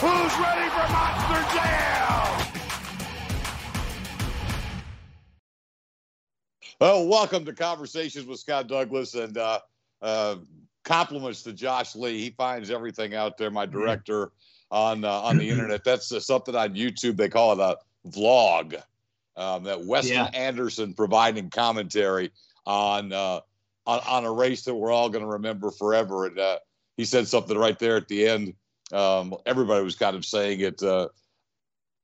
Who's ready for Monster Jam? Well, welcome to Conversations with Scott Douglass and uh, uh, compliments to Josh Lee. He finds everything out there, my director on uh, on the internet. That's uh, something on YouTube. They call it a vlog. Um, that Weston Yeah. Anderson providing commentary on, uh, on on a race that we're all going to remember forever. And uh, he said something right there at the end. Um, everybody was kind of saying it. Uh,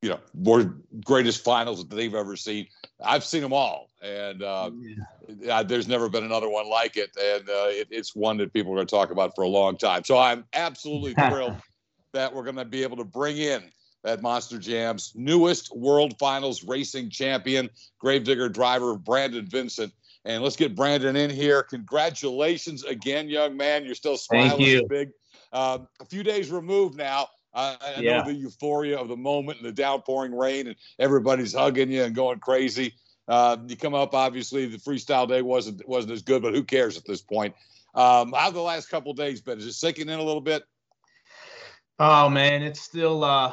you know, more greatest finals that they've ever seen. I've seen them all, and uh, uh, there's never been another one like it, and uh, it, it's one that people are going to talk about for a long time. So I'm absolutely thrilled that we're going to be able to bring in that Monster Jam's newest World Finals racing champion, Gravedigger driver Brandon Vinson. And let's get Brandon in here. Congratulations again, young man. You're still Thank smiling you. big. Uh, a few days removed now. I I Yeah. know the euphoria of the moment and the downpouring rain, and everybody's hugging you and going crazy. Uh, you come up, obviously, the freestyle day wasn't wasn't as good, but who cares at this point? Um, how the last couple days been? Is it sinking in a little bit? Oh man, it's still uh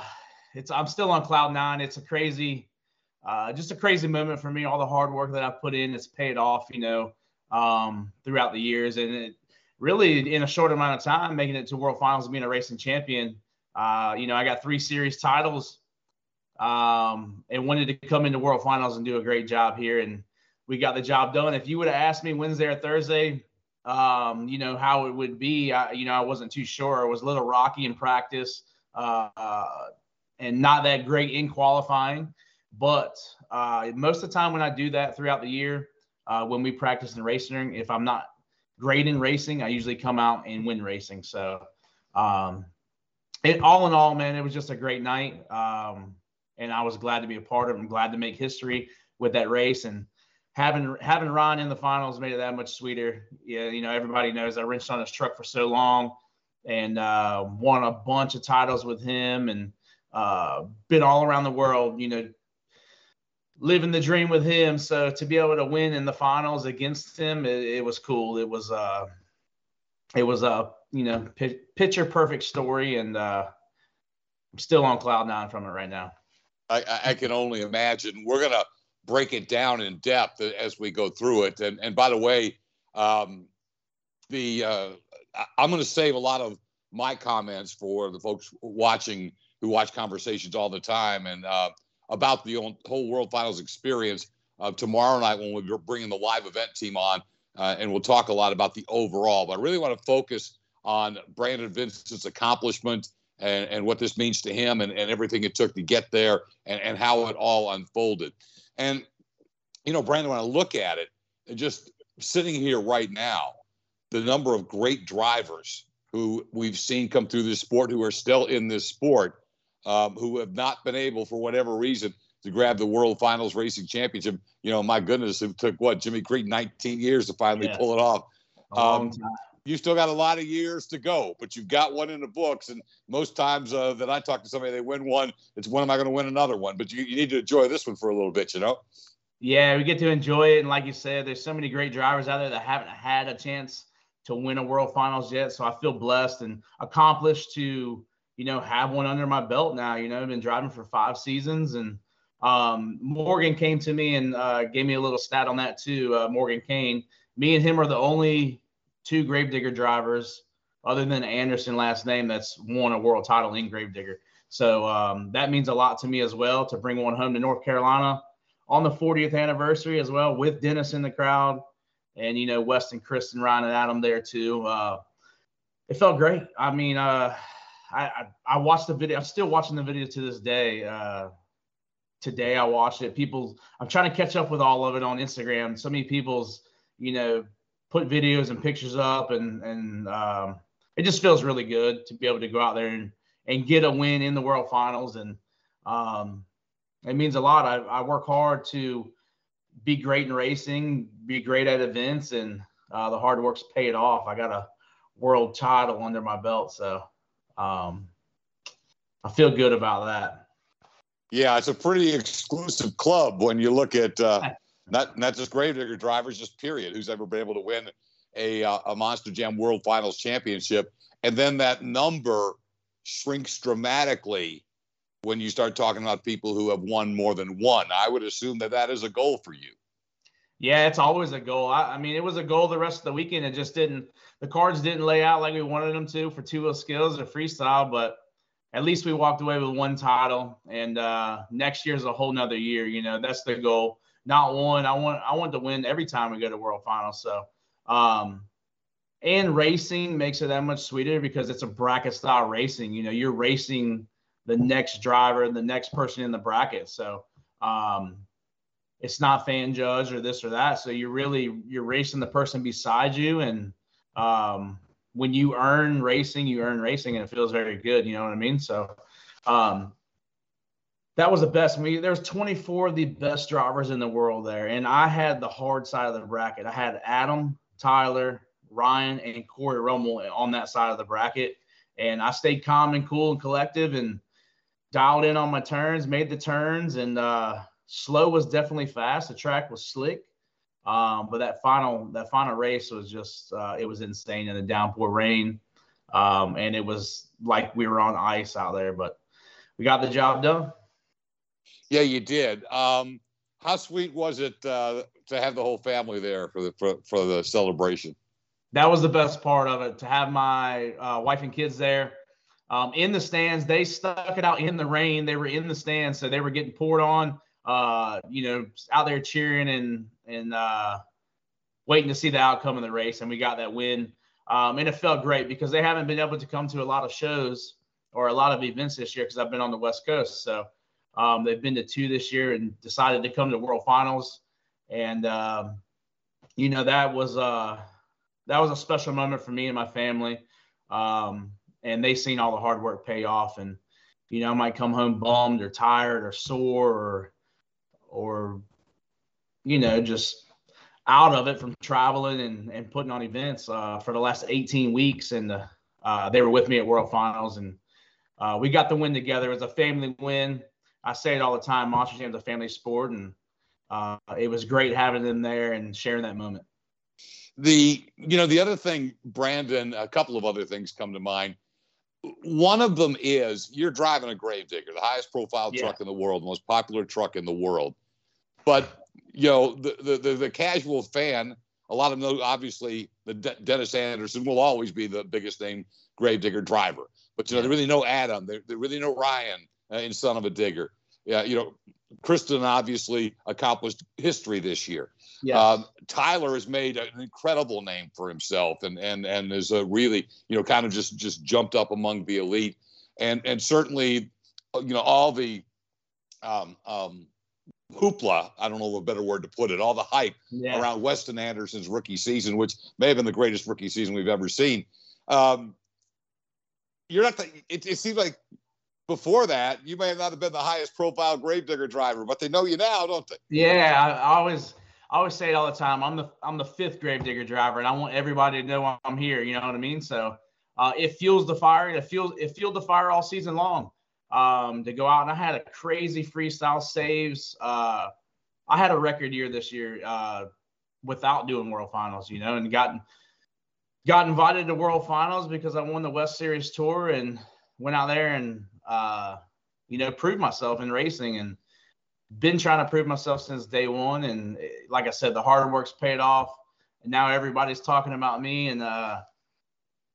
it's I'm still on cloud nine. It's a crazy uh just a crazy moment for me. All the hard work that I've put in has paid off, you know, um throughout the years and it really in a short amount of time making it to world finals and being a racing champion. Uh, you know, I got three series titles um and wanted to come into world finals and do a great job here and we got the job done. If you would have asked me Wednesday or Thursday, um, you know, how it would be. I, you know, I wasn't too sure. It was a little rocky in practice uh, and not that great in qualifying. But uh, most of the time when I do that throughout the year, uh, when we practice in racing, if I'm not great in racing, I usually come out and win racing. So, um, it all in all, man, it was just a great night. Um, and I was glad to be a part of it. I'm glad to make history with that race and having having Ron in the finals made it that much sweeter. Yeah, you know, everybody knows I wrenched on his truck for so long and uh, won a bunch of titles with him and uh, been all around the world, you know, living the dream with him. So to be able to win in the finals against him, it, it was cool. It was uh it was a you know pi- picture perfect story and uh I'm still on cloud nine from it right now. I, I- can only imagine. We're gonna break it down in depth as we go through it. And and by the way, um, the uh, I'm gonna save a lot of my comments for the folks watching who watch conversations all the time and uh, about the whole- World Finals experience uh, tomorrow night when we're bringing the live event team on, uh, and we'll talk a lot about the overall. But I really want to focus on Brandon Vinson's accomplishment and, and what this means to him and, and everything it took to get there and, and how it all unfolded. And, you know, Brandon, when I look at it, just sitting here right now, the number of great drivers who we've seen come through this sport, who are still in this sport, um, who have not been able, for whatever reason, to grab the World Finals Racing Championship. You know, my goodness, it took what Jimmy Creten 19 years to finally Yeah. pull it off. Um. You still got a lot of years to go, but you've got one in the books. And most times uh, that I talk to somebody, they win one. It's when am I going to win another one? But you, you need to enjoy this one for a little bit, you know. Yeah, we get to enjoy it. And like you said, there's so many great drivers out there that haven't had a chance to win a world finals yet. So I feel blessed and accomplished to, you know, have one under my belt now. You know, I've been driving for five seasons and um, Morgan came to me and uh, gave me a little stat on that too. Uh, Morgan Kane, me and him are the only two Gravedigger drivers other than Anderson last name that's won a world title in Gravedigger. So um, that means a lot to me as well to bring one home to North Carolina on the 40th anniversary as well with Dennis in the crowd and, you know, Weston, Chris, and Ryan, and Adam there too. Uh, it felt great. I mean, uh, I, I, I watched the video. I'm still watching the video to this day. Uh, today I watched it. People, I'm trying to catch up with all of it on Instagram. So many people's, you know, put videos and pictures up and, and, um, it just feels really good to be able to go out there and, and get a win in the world finals. And, um, it means a lot. I, I work hard to be great in racing, be great at events, and uh, the hard work's paid off. I got a world title under my belt, so um, I feel good about that. Yeah, it's a pretty exclusive club when you look at uh, not not just Gravedigger drivers, just period, who's ever been able to win a uh, a Monster Jam World Finals championship, and then that number shrinks dramatically when you start talking about people who have won more than one. I would assume that that is a goal for you. Yeah, it's always a goal. I, I, mean, it was a goal the rest of the weekend. It just didn't. The cards didn't lay out like we wanted them to for two wheel skills or freestyle, but at least we walked away with one title. And uh, next year's a whole nother year. You know, that's the goal. Not one. I want. I want to win every time we go to World Finals. So, um, and racing makes it that much sweeter because it's a bracket style racing. You know, you're racing the next driver, the next person in the bracket. So. Um, it's not fan judge or this or that. So you're really you're racing the person beside you, and um, when you earn racing, you earn racing, and it feels very good. You know what I mean? So um, that was the best. I mean, there's 24 of the best drivers in the world there, and I had the hard side of the bracket. I had Adam, Tyler, Ryan, and Corey Rummel on that side of the bracket, and I stayed calm and cool and collective and dialed in on my turns, made the turns, and uh, slow was definitely fast. The track was slick. Um, but that final that final race was just uh, it was insane in the downpour rain, um, and it was like we were on ice out there. But we got the job done. Yeah, you did. Um, how sweet was it uh, to have the whole family there for the for, for the celebration? That was the best part of it to have my uh, wife and kids there. Um, in the stands, they stuck it out in the rain. They were in the stands, so they were getting poured on uh, you know, out there cheering and and uh, waiting to see the outcome of the race, and we got that win. Um, and it felt great because they haven't been able to come to a lot of shows or a lot of events this year because I've been on the West Coast. So um, they've been to two this year and decided to come to World Finals, and um, you know that was uh, that was a special moment for me and my family. Um, and they seen all the hard work pay off, and you know I might come home bummed or tired or sore or or you know just out of it from traveling and, and putting on events uh, for the last 18 weeks. And uh, they were with me at world finals and uh, we got the win together. It was a family win. I say it all the time monster jam is a family sport and uh, it was great having them there and sharing that moment. The you know the other thing brandon a couple of other things come to mind. One of them is you're driving a Gravedigger, the highest profile yeah. truck in the world, the most popular truck in the world. But you know, the the the, the casual fan, a lot of them know obviously the De- Dennis Anderson will always be the biggest name Gravedigger driver. But you know, they really know Adam, they, they really know Ryan uh, in Son of a Digger. Yeah, you know, Kristen obviously accomplished history this year. Yes. Um, Tyler has made an incredible name for himself and and and is a really you know kind of just just jumped up among the elite and and certainly uh, you know all the um, um, hoopla I don't know a better word to put it all the hype yeah. around Weston Anderson's rookie season which may have been the greatest rookie season we've ever seen. Um, you're not the, it, it seems like before that, you may not have been the highest profile gravedigger driver, but they know you now, don't they? Yeah, I, I always I always say it all the time. I'm the I'm the fifth gravedigger driver, and I want everybody to know I'm here. You know what I mean? So uh, it fuels the fire. It fuels it fueled the fire all season long. Um, to go out and I had a crazy freestyle saves. Uh, I had a record year this year uh, without doing World Finals. You know, and gotten got invited to World Finals because I won the West Series Tour and went out there and uh, you know proved myself in racing and been trying to prove myself since day one. And eh, like I said, the hard work's paid off. And now everybody's talking about me. And, uh,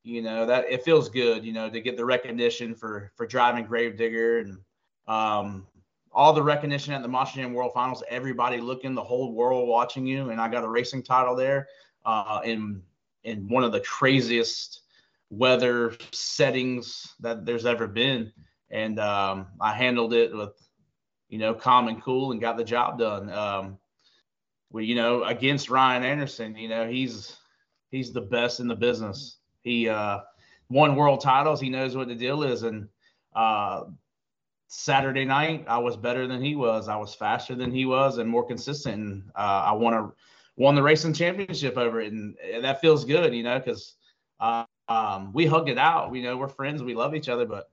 you know, that it feels good, you know, to get the recognition for, for driving Gravedigger and, um, all the recognition at the Jam World Finals, everybody looking, the whole world watching you. And I got a racing title there, uh, in, in one of the craziest weather settings that there's ever been. And, um, I handled it with, you know, calm and cool and got the job done. Um, we, you know, against Ryan Anderson, you know, he's he's the best in the business. He uh, won world titles. He knows what the deal is. And uh, Saturday night, I was better than he was. I was faster than he was and more consistent. And uh, I won a won the racing championship over it, and that feels good, you know, because uh, um, we hugged it out. You know, we're friends. We love each other, but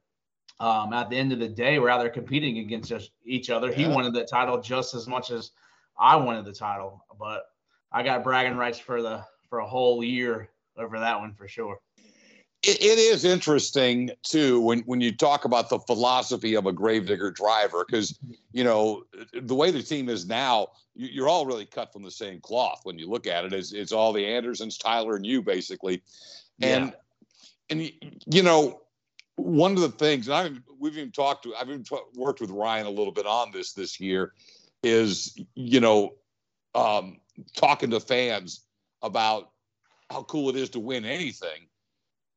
um, at the end of the day, we're out there competing against each other. Yeah. He wanted the title just as much as I wanted the title, but I got bragging rights for the for a whole year over that one for sure. it, it is interesting too when when you talk about the philosophy of a gravedigger driver because you know the way the team is now you're all really cut from the same cloth when you look at it it's, it's all the andersons tyler and you basically and yeah. and you know one of the things and I've, we've even talked to i've even t- worked with ryan a little bit on this this year is you know um, talking to fans about how cool it is to win anything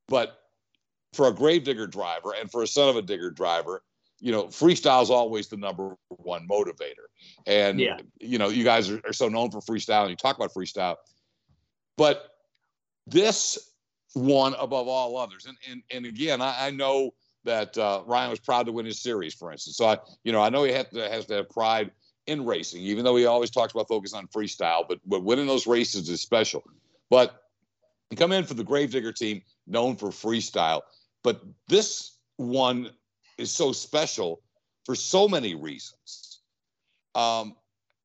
but for a gravedigger driver and for a son of a digger driver, you know, freestyle is always the number one motivator. And, yeah. you know, you guys are, are so known for freestyle and you talk about freestyle. But this one above all others. And, and, and again, I, I know that uh, Ryan was proud to win his series, for instance. So, I, you know, I know he to, has to have pride in racing, even though he always talks about focus on freestyle, but, but winning those races is special. But come in for the Gravedigger team, known for freestyle. But this one is so special for so many reasons. Um,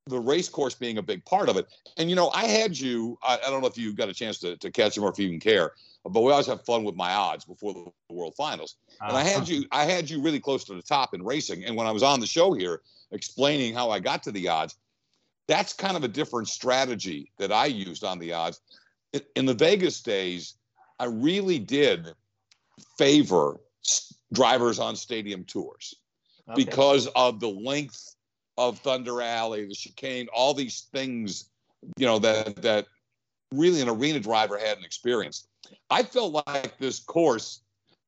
the race course being a big part of it. And, you know, I had you, I, I, don't know if you got a chance to, to catch him or if you even care, but we always have fun with my odds before the world finals. And uh-huh. I had uh-huh. you, I had you really close to the top in racing. And when I was on the show here explaining how I got to the odds, that's kind of a different strategy that I used on the odds. In the Vegas days, I really did favor drivers on stadium tours okay. because of the length of Thunder Alley, the chicane, all these things, you know, that that really an arena driver hadn't experienced. I felt like this course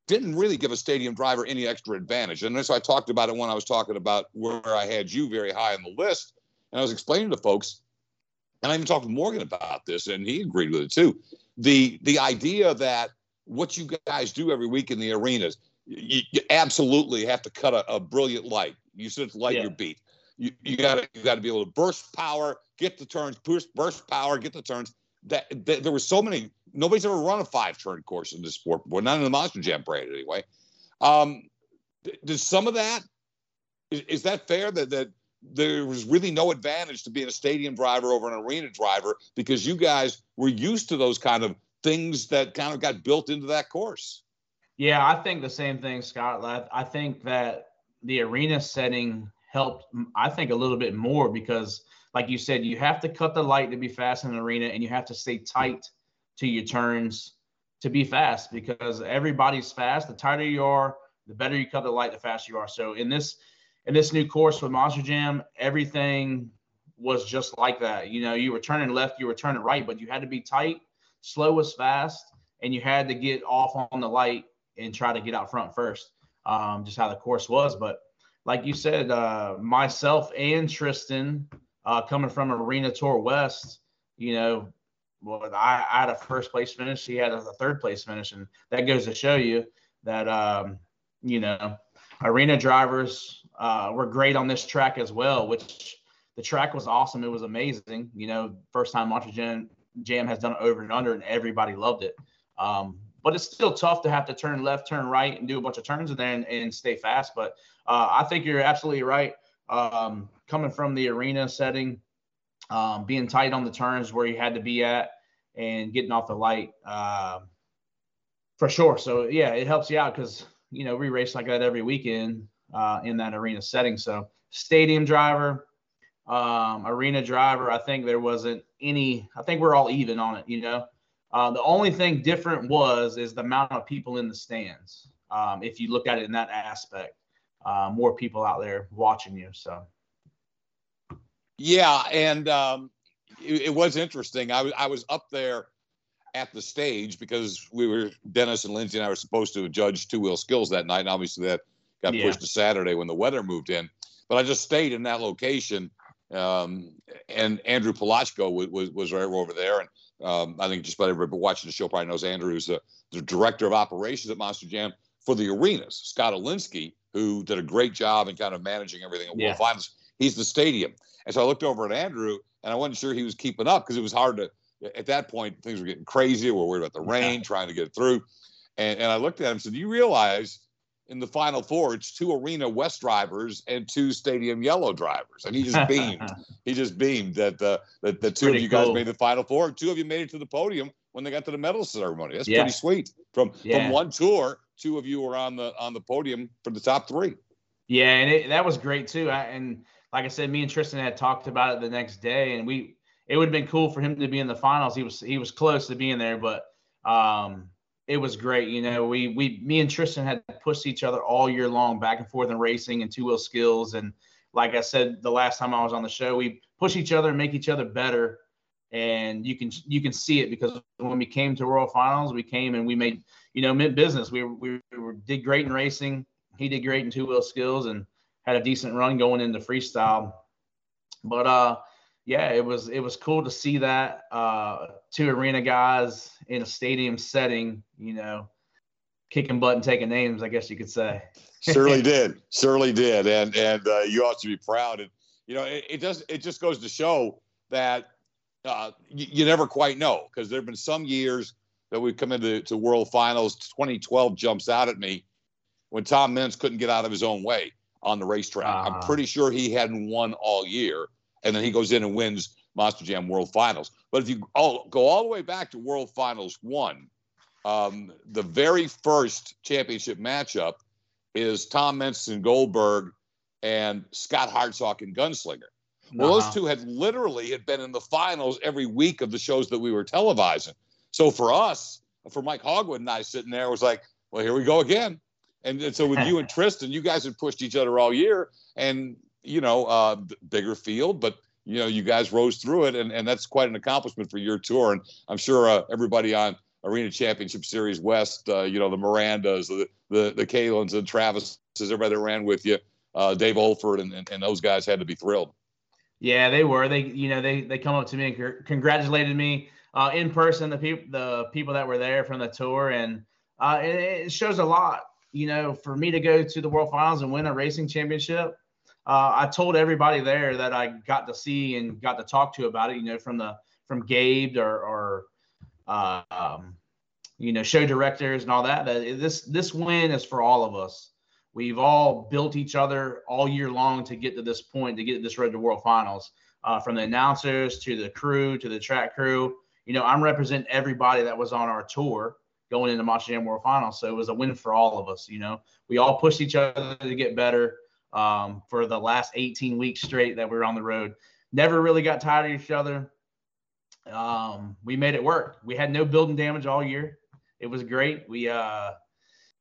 didn't really give a stadium driver any extra advantage. And so I talked about it when I was talking about where I had you very high on the list. And I was explaining to folks, and I even talked to Morgan about this, and he agreed with it too. The the idea that what you guys do every week in the arenas. You, you absolutely have to cut a, a brilliant light. You should light yeah. your beat. You, you got to you got to be able to burst power, get the turns, burst, burst power, get the turns. That, that there were so many. Nobody's ever run a five turn course in this sport before, not in the Monster Jam brand anyway. Um, does some of that is, is that fair that that there was really no advantage to being a stadium driver over an arena driver because you guys were used to those kind of things that kind of got built into that course. Yeah, I think the same thing, Scott. I think that the arena setting helped, I think, a little bit more because, like you said, you have to cut the light to be fast in an arena and you have to stay tight to your turns to be fast because everybody's fast. The tighter you are, the better you cut the light, the faster you are. So in this in this new course with Monster Jam, everything was just like that. You know, you were turning left, you were turning right, but you had to be tight slow was fast, and you had to get off on the light and try to get out front first. Um, just how the course was. But like you said, uh, myself and Tristan, uh, coming from Arena Tour West, you know, well, I, I, had a first place finish. He had a, third place finish, and that goes to show you that um, you know, arena drivers uh, were great on this track as well. Which the track was awesome. It was amazing. You know, first time Monster Jam Jam has done it over and under, and everybody loved it. Um, but it's still tough to have to turn left, turn right, and do a bunch of turns and then and stay fast. But uh, I think you're absolutely right. Um, coming from the arena setting, um, being tight on the turns where you had to be at, and getting off the light uh, for sure. So yeah, it helps you out because you know we race like that every weekend uh, in that arena setting. So stadium driver, um, arena driver, I think there wasn't any. I think we're all even on it. You know, uh, the only thing different was is the amount of people in the stands. Um, if you look at it in that aspect, uh, more people out there watching you. So. Yeah, and um, it, it, was interesting. I was I was up there at the stage because we were Dennis and Lindsay and I were supposed to judge two wheel skills that night, and obviously that got yeah. pushed to Saturday when the weather moved in. But I just stayed in that location um, and Andrew Palachko was, was, was right over there. And um, I think just about everybody watching the show probably knows Andrew, who's the, the director of operations at Monster Jam for the arenas. Scott Alinsky, who did a great job in kind of managing everything at World. Finals, he's the stadium. And so I looked over at Andrew, and I wasn't sure he was keeping up because it was hard to. At that point, things were getting crazy. We are worried about the rain, trying to get it through. And, and I looked at him and said, "Do you realize in the final four, it's two arena West drivers and two stadium yellow drivers. And he just beamed. he just beamed that the that the two Pretty of you guys made the final four. Two of you made it to the podium when they got to the medal ceremony. That's Yeah. pretty sweet. From Yeah. from one tour, two of you were on the on the podium for the top three. Yeah, and it, that was great too. I, and like I said, me and Tristan had talked about it the next day, and we it would have been cool for him to be in the finals. He was he was close to being there, but um, it was great. You know, we we me and Tristan had pushed each other all year long, back and forth in racing and two wheel skills. And like I said, the last time I was on the show, we push each other and make each other better. And you can you can see it because when we came to World Finals, we came and we made you know mid business. We we, we did great in racing. He did great in two wheel skills and had a decent run going into freestyle. But uh, yeah, it was it was cool to see that uh, two arena guys in a stadium setting, you know, kicking butt and taking names. I guess you could say. Certainly did. Certainly did. And and uh, you ought to be proud. And you know, it, it does. It just goes to show that uh, you, you never quite know because there have been some years that we've come into to World Finals. 2012 jumps out at me when Tom Meents couldn't get out of his own way on the racetrack. I'm Ah. pretty sure he hadn't won all year, and then he goes in and wins Monster Jam World Finals. But if you all, go all the way back to World Finals one, um, the very first championship matchup is Tom and Goldberg and Scott Hartsock and Gunslinger. Well, Uh-huh. those two had literally had been in the finals every week of the shows that we were televising. So for us, for Mike Hogewood and I sitting there, it was like, well, here we go again. And, and so with you and Tristan, you guys had pushed each other all year, and you know, uh, bigger field, but you know, you guys rose through it, and, and that's quite an accomplishment for your tour. And I'm sure uh, everybody on Arena Championship Series West, uh, you know, the Mirandas, the the the Kalins and Travis, everybody that ran with you, uh, Dave Olford, and, and and those guys had to be thrilled. Yeah, they were. They, you know, they they come up to me and congratulated me uh, in person. The people, the people that were there from the tour, and uh, it, it shows a lot. You know, for me to go to the World Finals and win a racing championship, uh, I told everybody there that I got to see and got to talk to about it. You know, from the from Gabe or or uh, um, you know show directors and all that. That this this win is for all of us. We've all built each other all year long to get to this point, to get this road to World Finals. Uh, from the announcers to the crew to the track crew, you know, I'm representing everybody that was on our tour going into Monster Jam World Finals. So it was a win for all of us. You know, we all pushed each other to get better um, for the last 18 weeks straight that we were on the road. Never really got tired of each other. Um, we made it work. We had no building damage all year. It was great. We uh,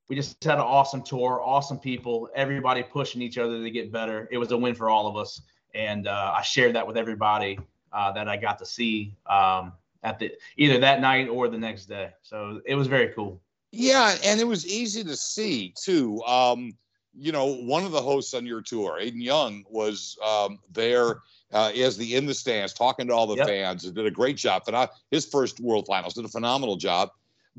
we just had an awesome tour, awesome people, everybody pushing each other to get better. It was a win for all of us, and uh, I shared that with everybody uh, that I got to see um, at the either that night or the next day. So it was very cool. Yeah, and it was easy to see too. Um, you know, one of the hosts on your tour, Aiden Young, was um, there uh, as the in the stands, talking to all the Yep. fans, and did a great job. Phenom- his first World Finals did a phenomenal job.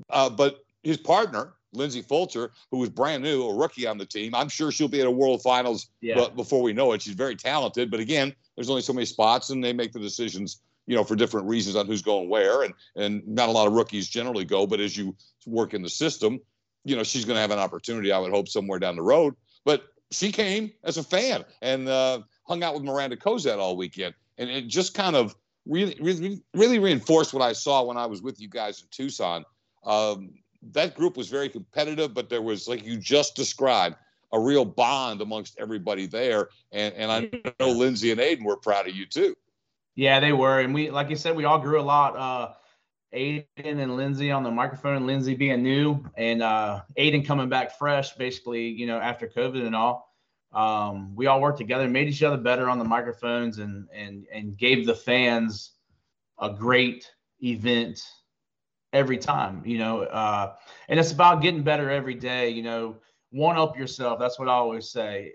Uh, but his partner, Lindsay Fulcher, who was brand new, a rookie on the team, I'm sure she'll be at a World Finals Yeah. but before we know it. She's very talented, but again, there's only so many spots, and they make the decisions, you know, for different reasons on who's going where, and and not a lot of rookies generally go, but as you work in the system, you know, she's going to have an opportunity, I would hope, somewhere down the road. But she came as a fan and uh, hung out with Miranda Cozet all weekend, and it just kind of really, really, really reinforced what I saw when I was with you guys in Tucson. Um, that group was very competitive, but there was, like you just described, a real bond amongst everybody there. And and I know Lindsay and Aiden were proud of you too. Yeah, they were, and we, like you said, we all grew a lot. Uh, Aiden and Lindsay on the microphone, Lindsay being new, and uh, Aiden coming back fresh, basically, you know, after COVID and all. Um, we all worked together, made each other better on the microphones, and and and gave the fans a great event every time. You know, uh, and it's about getting better every day. You know, one up yourself. That's what I always say.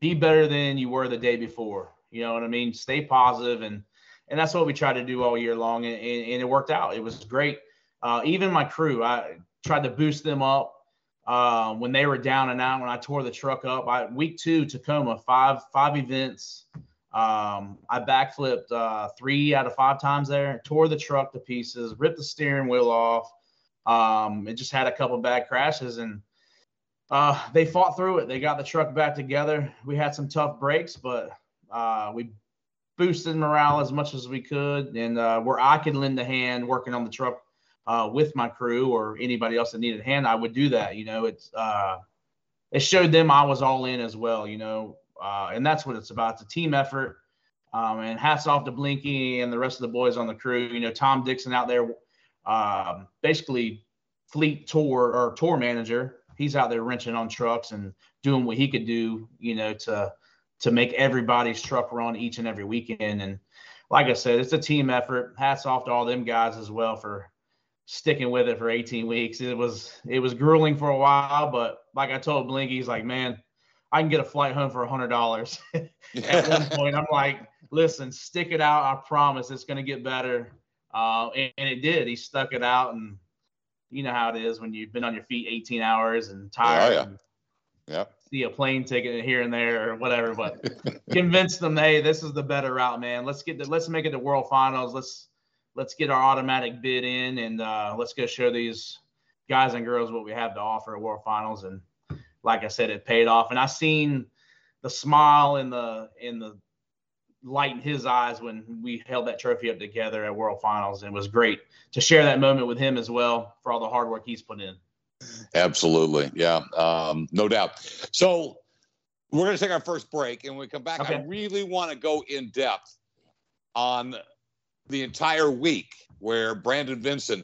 Be better than you were the day before. You know what I mean? Stay positive and and that's what we tried to do all year long, and, and, it worked out. It was great. Uh, even my crew, I tried to boost them up uh, when they were down and out. When I tore the truck up, I week two Tacoma, five five events. Um, I backflipped uh, three out of five times there, tore the truck to pieces, ripped the steering wheel off. Um, it just had a couple bad crashes, and uh, they fought through it. They got the truck back together. We had some tough breaks, but uh, we boosted morale as much as we could, and uh, where I could lend a hand working on the truck uh, with my crew or anybody else that needed a hand, I would do that. You know, it's uh, it showed them I was all in as well. You know, uh, and that's what it's about. It's a team effort. Um, and hats off to Blinky and the rest of the boys on the crew. You know, Tom Dixon out there, um, basically fleet tour or tour manager. He's out there wrenching on trucks and doing what he could do, you know, to to make everybody's truck run each and every weekend. And like I said, it's a team effort. Hats off to all them guys as well for sticking with it for 18 weeks. It was it was grueling for a while, but like I told Blinky, he's like, man, I can get a flight home for a hundred dollars. At one point, I'm like, listen, stick it out. I promise it's gonna get better. Uh, and, and, it did. He stuck it out, and you know how it is when you've been on your feet 18 hours and tired. Oh, yeah. And See a plane ticket here and there or whatever, but convince them, hey, this is the better route, man. Let's get the, let's make it to World Finals. Let's let's get our automatic bid in, and uh, let's go show these guys and girls what we have to offer at World Finals. And like I said, it paid off. And I seen the smile in the in the light in his eyes when we held that trophy up together at World Finals, and it was great to share that moment with him as well for all the hard work he's put in. Absolutely, yeah, um, no doubt. So we're going to take our first break, and when we come back, okay. I really want to go in depth on the entire week where Brandon Vinson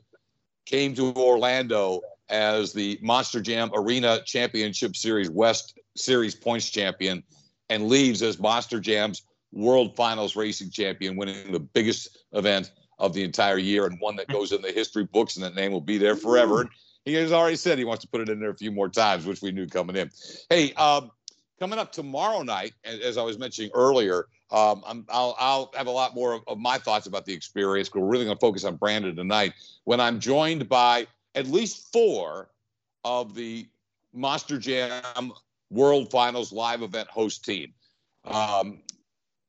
came to Orlando as the Monster Jam Arena Championship Series West Series points champion and leaves as Monster Jam's World Finals racing champion, winning the biggest event of the entire year and one that goes in the history books and that name will be there forever. He has already said he wants to put it in there a few more times, which we knew coming in. Hey, um, coming up tomorrow night, as I was mentioning earlier, um, i will have a lot more of, of, my thoughts about the experience. We're really going to focus on Brandon tonight when I'm joined by at least four of the Monster Jam World Finals live event host team. Um,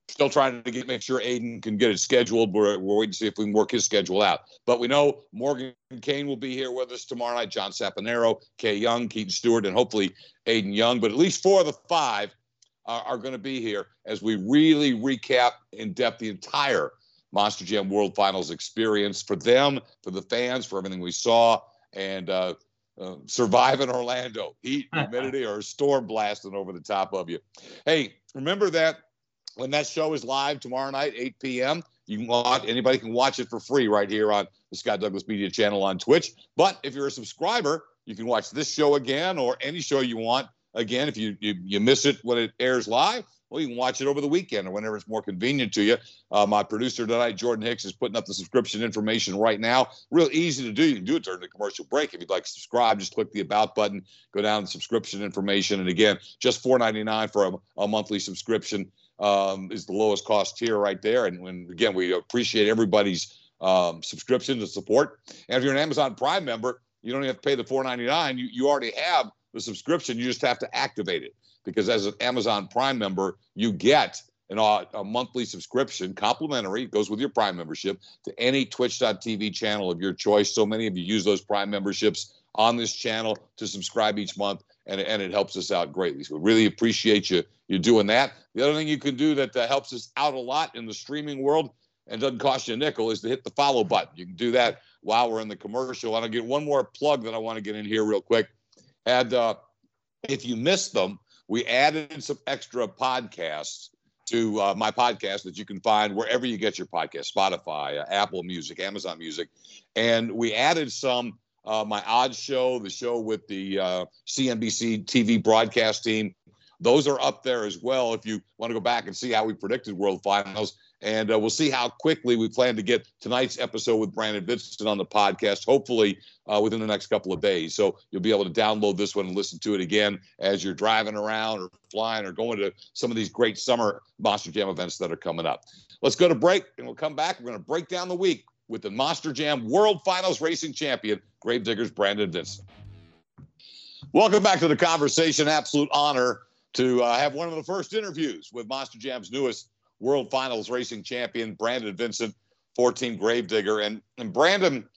still trying to get make sure Aiden can get it scheduled. We're, we're waiting to see if we can work his schedule out. But we know Morgan Kane will be here with us tomorrow night. John Saponaro, Kay Young, Keaton Stewart, and hopefully Aiden Young. But at least four of the five are, are going to be here as we really recap in depth the entire Monster Jam World Finals experience for them, for the fans, for everything we saw, and uh, uh, survive in Orlando. Heat, humidity, or a storm blasting over the top of you. Hey, remember that when that show is live tomorrow night, 8 p.m. You can watch anybody can watch it for free right here on the Scott Douglass Media channel on Twitch. But if you're a subscriber, you can watch this show again or any show you want again. If you you, you miss it when it airs live, well, you can watch it over the weekend or whenever it's more convenient to you. Uh, my producer tonight, Jordan Hicks, is putting up the subscription information right now. Real easy to do. You can do it during the commercial break. If you'd like to subscribe, just click the About button, go down to subscription information. And again, just $4.99 for a, a monthly subscription um, is the lowest cost tier right there. And again, we appreciate everybody's um, subscription to support. And if you're an Amazon Prime member, you don't have to pay the $4.99. You you already have the subscription. You just have to activate it because as an Amazon Prime member, you get an, a monthly subscription, complimentary, goes with your Prime membership to any Twitch.tv channel of your choice. So many of you use those Prime memberships on this channel to subscribe each month, and, and it helps us out greatly. So we really appreciate you you doing that. The other thing you can do that uh, helps us out a lot in the streaming world and doesn't cost you a nickel is to hit the follow button. You can do that while we're in the commercial. And I'll get one more plug that I want to get in here real quick. And uh, if you missed them, we added some extra podcasts to uh, my podcast that you can find wherever you get your podcast Spotify, uh, Apple Music, Amazon Music. And we added some. Uh, my odds show, the show with the uh, CNBC TV broadcast team, those are up there as well. If you want to go back and see how we predicted World Finals, and uh, we'll see how quickly we plan to get tonight's episode with Brandon Vinson on the podcast, hopefully uh, within the next couple of days. So you'll be able to download this one and listen to it again as you're driving around or flying or going to some of these great summer Monster Jam events that are coming up. Let's go to break and we'll come back. We're going to break down the week with the Monster Jam World Finals Racing Champion, Gravediggers Brandon Vinson. Welcome back to the conversation. Absolute honor to uh, have one of the first interviews with Monster Jam's newest World Finals racing champion, Brandon Vinson, 14 Gravedigger. And, and Brandon,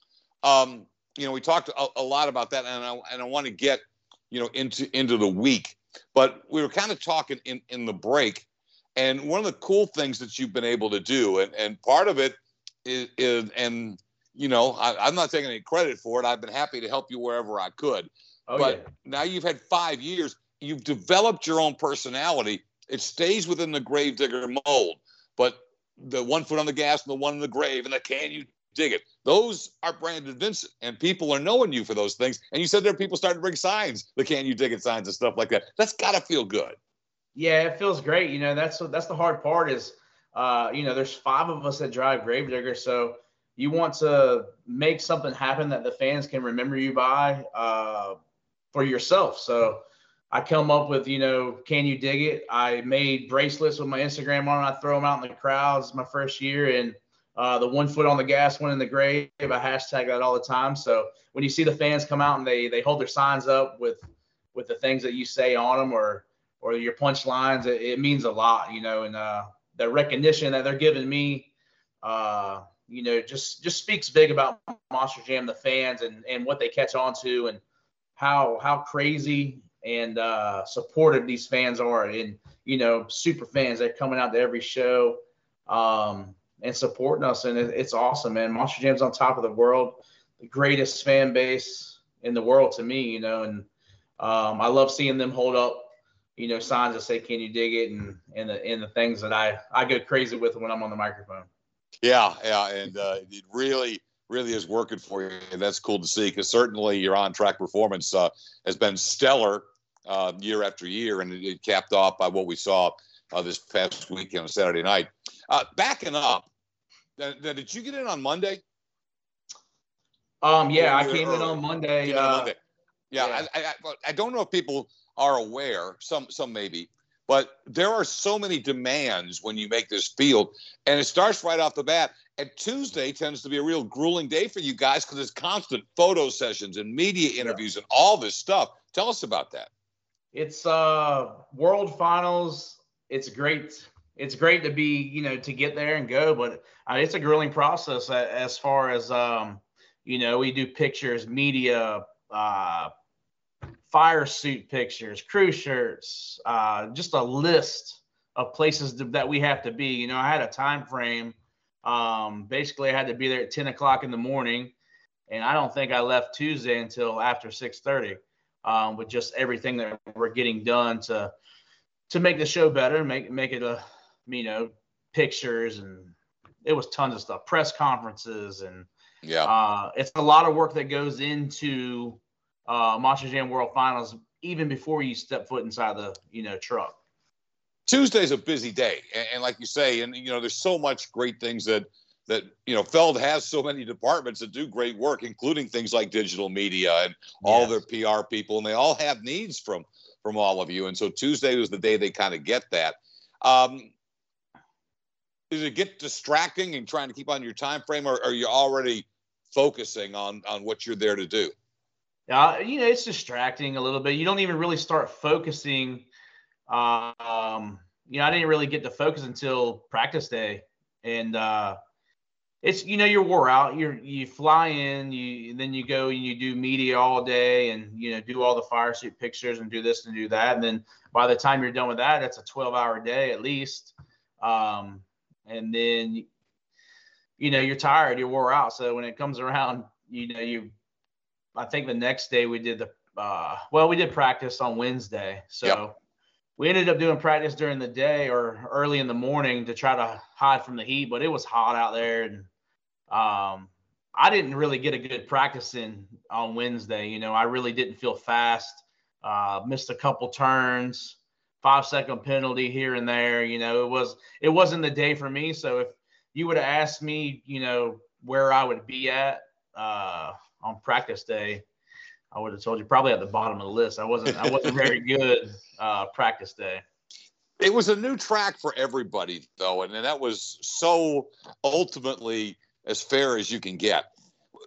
um, you know, we talked a, a, lot about that, and I, and I want to get, you know, into into the week. But we were kind of talking in, in the break, And one of the cool things that you've been able to do, and, and part of it is, is and you know, I, am not taking any credit for it. I've been happy to help you wherever I could. Oh, but yeah. now you've had five years. You've developed your own personality. It stays within the gravedigger mold, but the one foot on the gas and the one in the grave and the can you dig it? Those are Brandon Vinson, and people are knowing you for those things. And you said there are people starting to bring signs, the can you dig it signs and stuff like that. That's got to feel good. Yeah, it feels great. You know, that's that's the hard part is, uh, you know, there's five of us that drive Gravedigger, so you want to make something happen that the fans can remember you by uh, for yourself. So I come up with, you know, can you dig it? I made bracelets with my Instagram on. I throw them out in the crowds my first year, and uh, the one foot on the gas, one in the grave. I hashtag that all the time. So when you see the fans come out and they they hold their signs up with with the things that you say on them or or your punch lines, it, it means a lot, you know, and uh, the recognition that they're giving me. Uh, you know, just just speaks big about Monster Jam, the fans, and and what they catch on to, and how how crazy and uh, supportive these fans are, and you know, super fans that coming out to every show um, and supporting us, and it, it's awesome, man. Monster Jam's on top of the world, the greatest fan base in the world to me, you know, and um, I love seeing them hold up you know, signs that say, "Can you dig it?" and and the and the things that I I go crazy with when I'm on the microphone. Yeah, yeah, and uh, it really, really is working for you. And that's cool to see because certainly your on-track performance uh, has been stellar uh, year after year, and it, it, capped off by what we saw uh, this past weekend on Saturday night. Uh, backing up, did you get in on Monday? Um, yeah, I came in on Monday. On Monday. Yeah, yeah. I, I, I don't know if people are aware. Some, some maybe but there are so many demands when you make this field, and it starts right off the bat. And Tuesday tends to be a real grueling day for you guys because it's constant photo sessions and media interviews yeah. and all this stuff. Tell us about that. It's uh World Finals. It's great. It's great to be, you know, to get there and go, but uh, it's a grueling process as far as um, you know, we do pictures, media, uh, fire suit pictures, crew shirts, uh, just a list of places that we have to be. You know, I had a time frame. Um, basically, I had to be there at 10 o'clock in the morning, and I don't think I left Tuesday until after 6:30, um, with just everything that we're getting done to to make the show better, make make it a you know pictures and it was tons of stuff, press conferences and yeah, uh, it's a lot of work that goes into uh, Monster Jam World Finals even before you step foot inside the you know truck. Tuesday's a busy day, and, and, like you say, and you know, there's so much great things that that you know Feld has so many departments that do great work, including things like digital media and all yes. their PR people, and they all have needs from from all of you. And so Tuesday was the day they kind of get that. Um, does it get distracting and trying to keep on your time frame, or are you already focusing on on what you're there to do? uh, you know, it's distracting a little bit. You don't even really start focusing. Um, you know, I didn't really get to focus until practice day, and uh, it's you know you're wore out. You're you fly in, you then you go and you do media all day, and you know do all the fire suit pictures and do this and do that, and then by the time you're done with that, it's a 12 hour day at least. Um, and then you know you're tired, you're wore out. So when it comes around, you know you I think the next day we did the uh, well, we did practice on Wednesday. So yep. We ended up doing practice during the day or early in the morning to try to hide from the heat, but it was hot out there and um, I didn't really get a good practice in on Wednesday. You know, I really didn't feel fast. Uh, missed a couple turns, five second penalty here and there. You know, it was it wasn't the day for me. So if you would have asked me, you know, where I would be at, uh, on practice day, I would have told you probably at the bottom of the list. I wasn't I wasn't very good uh, practice day. It was a new track for everybody though, and, and that was so ultimately as fair as you can get.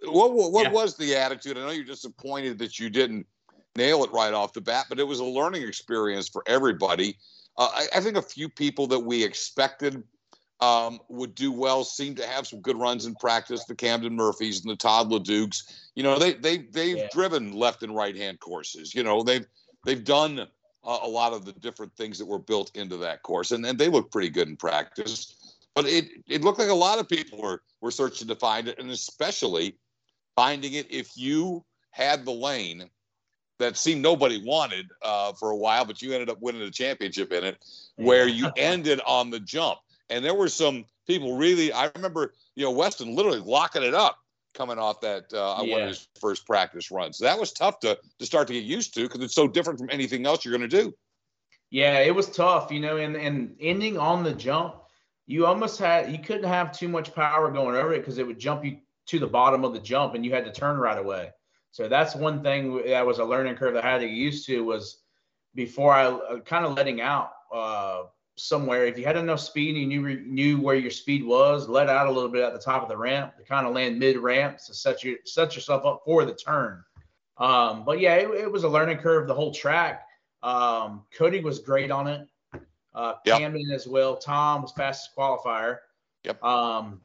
What what, what yeah. was the attitude? I know you're disappointed that you didn't nail it right off the bat, but it was a learning experience for everybody. Uh, I, I think a few people that we expected um, would do well. Seem to have some good runs in practice. The Camden Murphys and the Todd LeDucs. You know, they they they've yeah. driven left and right hand courses. You know, they've they've done uh, a lot of the different things that were built into that course, and, and they look pretty good in practice. But it it looked like a lot of people were were searching to find it, and especially finding it if you had the lane that seemed nobody wanted uh, for a while, but you ended up winning a championship in it, where you ended on the jump. And there were some people really. I remember, you know, Weston literally locking it up coming off that uh, yeah. one of his first practice runs. That was tough to to start to get used to because it's so different from anything else you're going to do. Yeah, it was tough, you know, and and ending on the jump, you almost had you couldn't have too much power going over it because it would jump you to the bottom of the jump and you had to turn right away. So that's one thing that was a learning curve that I had to get used to was before I uh, kind of letting out uh, somewhere. If you had enough speed and you knew, knew where your speed was, let out a little bit at the top of the ramp to kind of land mid ramp to set you set yourself up for the turn. Um, but yeah, it, it, was a learning curve the whole track. Um, Cody was great on it. Uh, yep. Camden as well. Tom was fastest qualifier. Yep. Um,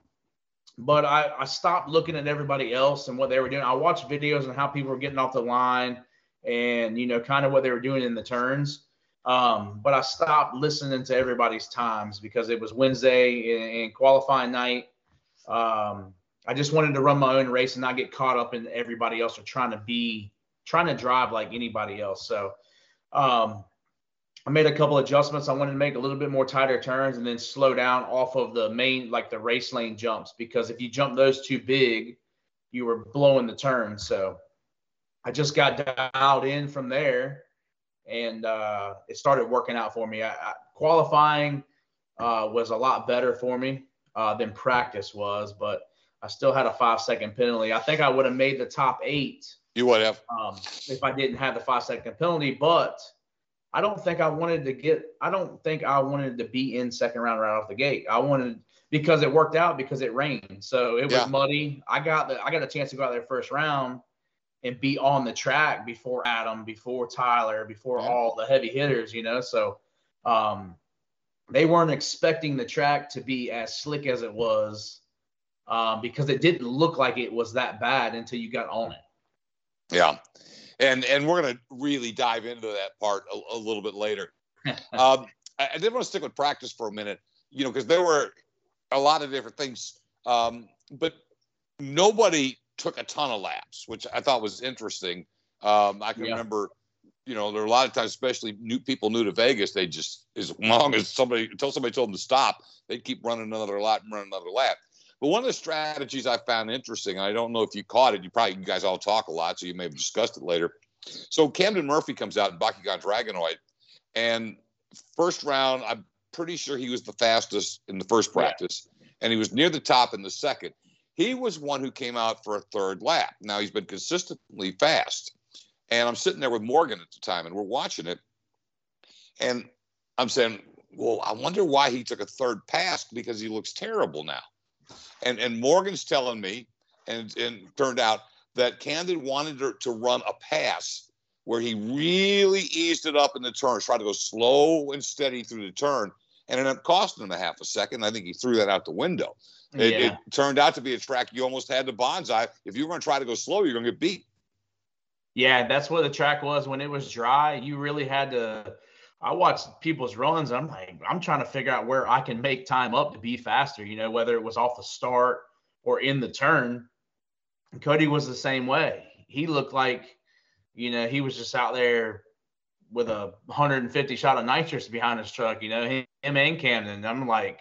but I, I stopped looking at everybody else and what they were doing. I watched videos on how people were getting off the line and, you know, kind of what they were doing in the turns. Um, but I stopped listening to everybody's times because it was Wednesday and qualifying night. Um, I just wanted to run my own race and not get caught up in everybody else or trying to be trying to drive like anybody else. So um, I made a couple adjustments. I wanted to make a little bit more tighter turns and then slow down off of the main, like the race lane jumps, because if you jump those too big, you were blowing the turn. So I just got dialed in from there and uh, it started working out for me. I, I, qualifying uh, was a lot better for me uh, than practice was, but I still had a five second penalty. I think I would have made the top eight. You would have. Um, if I didn't have the five second penalty, but – I don't think I wanted to get. I don't think I wanted to be in second round right off the gate. I wanted because it worked out because it rained, so it was yeah. muddy. I got the I got a chance to go out there first round and be on the track before Adam, before Tyler, before yeah. all the heavy hitters. You know, so um, they weren't expecting the track to be as slick as it was um, because it didn't look like it was that bad until you got on it. Yeah and and we're going to really dive into that part a, a little bit later. um, I, I, did want to stick with practice for a minute, you know, because there were a lot of different things, um, but nobody took a ton of laps, which I thought was interesting. Um, I can yeah. remember, you know, there are a lot of times, especially new people new to Vegas, they just as long as somebody until somebody told them to stop, they'd keep running another lap and running another lap. But one of the strategies I found interesting, I don't know if you caught it, you probably you guys all talk a lot, so you may have discussed it later. So Camden Murphy comes out in Bakugan Dragonoid, and first round, I'm pretty sure he was the fastest in the first practice, yeah. and he was near the top in the second. He was one who came out for a third lap. Now he's been consistently fast. And I'm sitting there with Morgan at the time, and we're watching it. And I'm saying, well, I wonder why he took a third pass because he looks terrible now. And and Morgan's telling me, and and turned out that Camden wanted to, to run a pass where he really eased it up in the turns, tried to go slow and steady through the turn, and ended up costing him a half a second. I think he threw that out the window. It, yeah. it turned out to be a track you almost had the bonsai. If you were going to try to go slow, you're going to get beat. Yeah, that's what the track was when it was dry. You really had to I watched people's runs. I'm like, I'm trying to figure out where I can make time up to be faster, you know, whether it was off the start or in the turn. Cody was the same way. He looked like, you know, he was just out there with a 150 shot of nitrous behind his truck, you know, him, him and Camden. I'm like,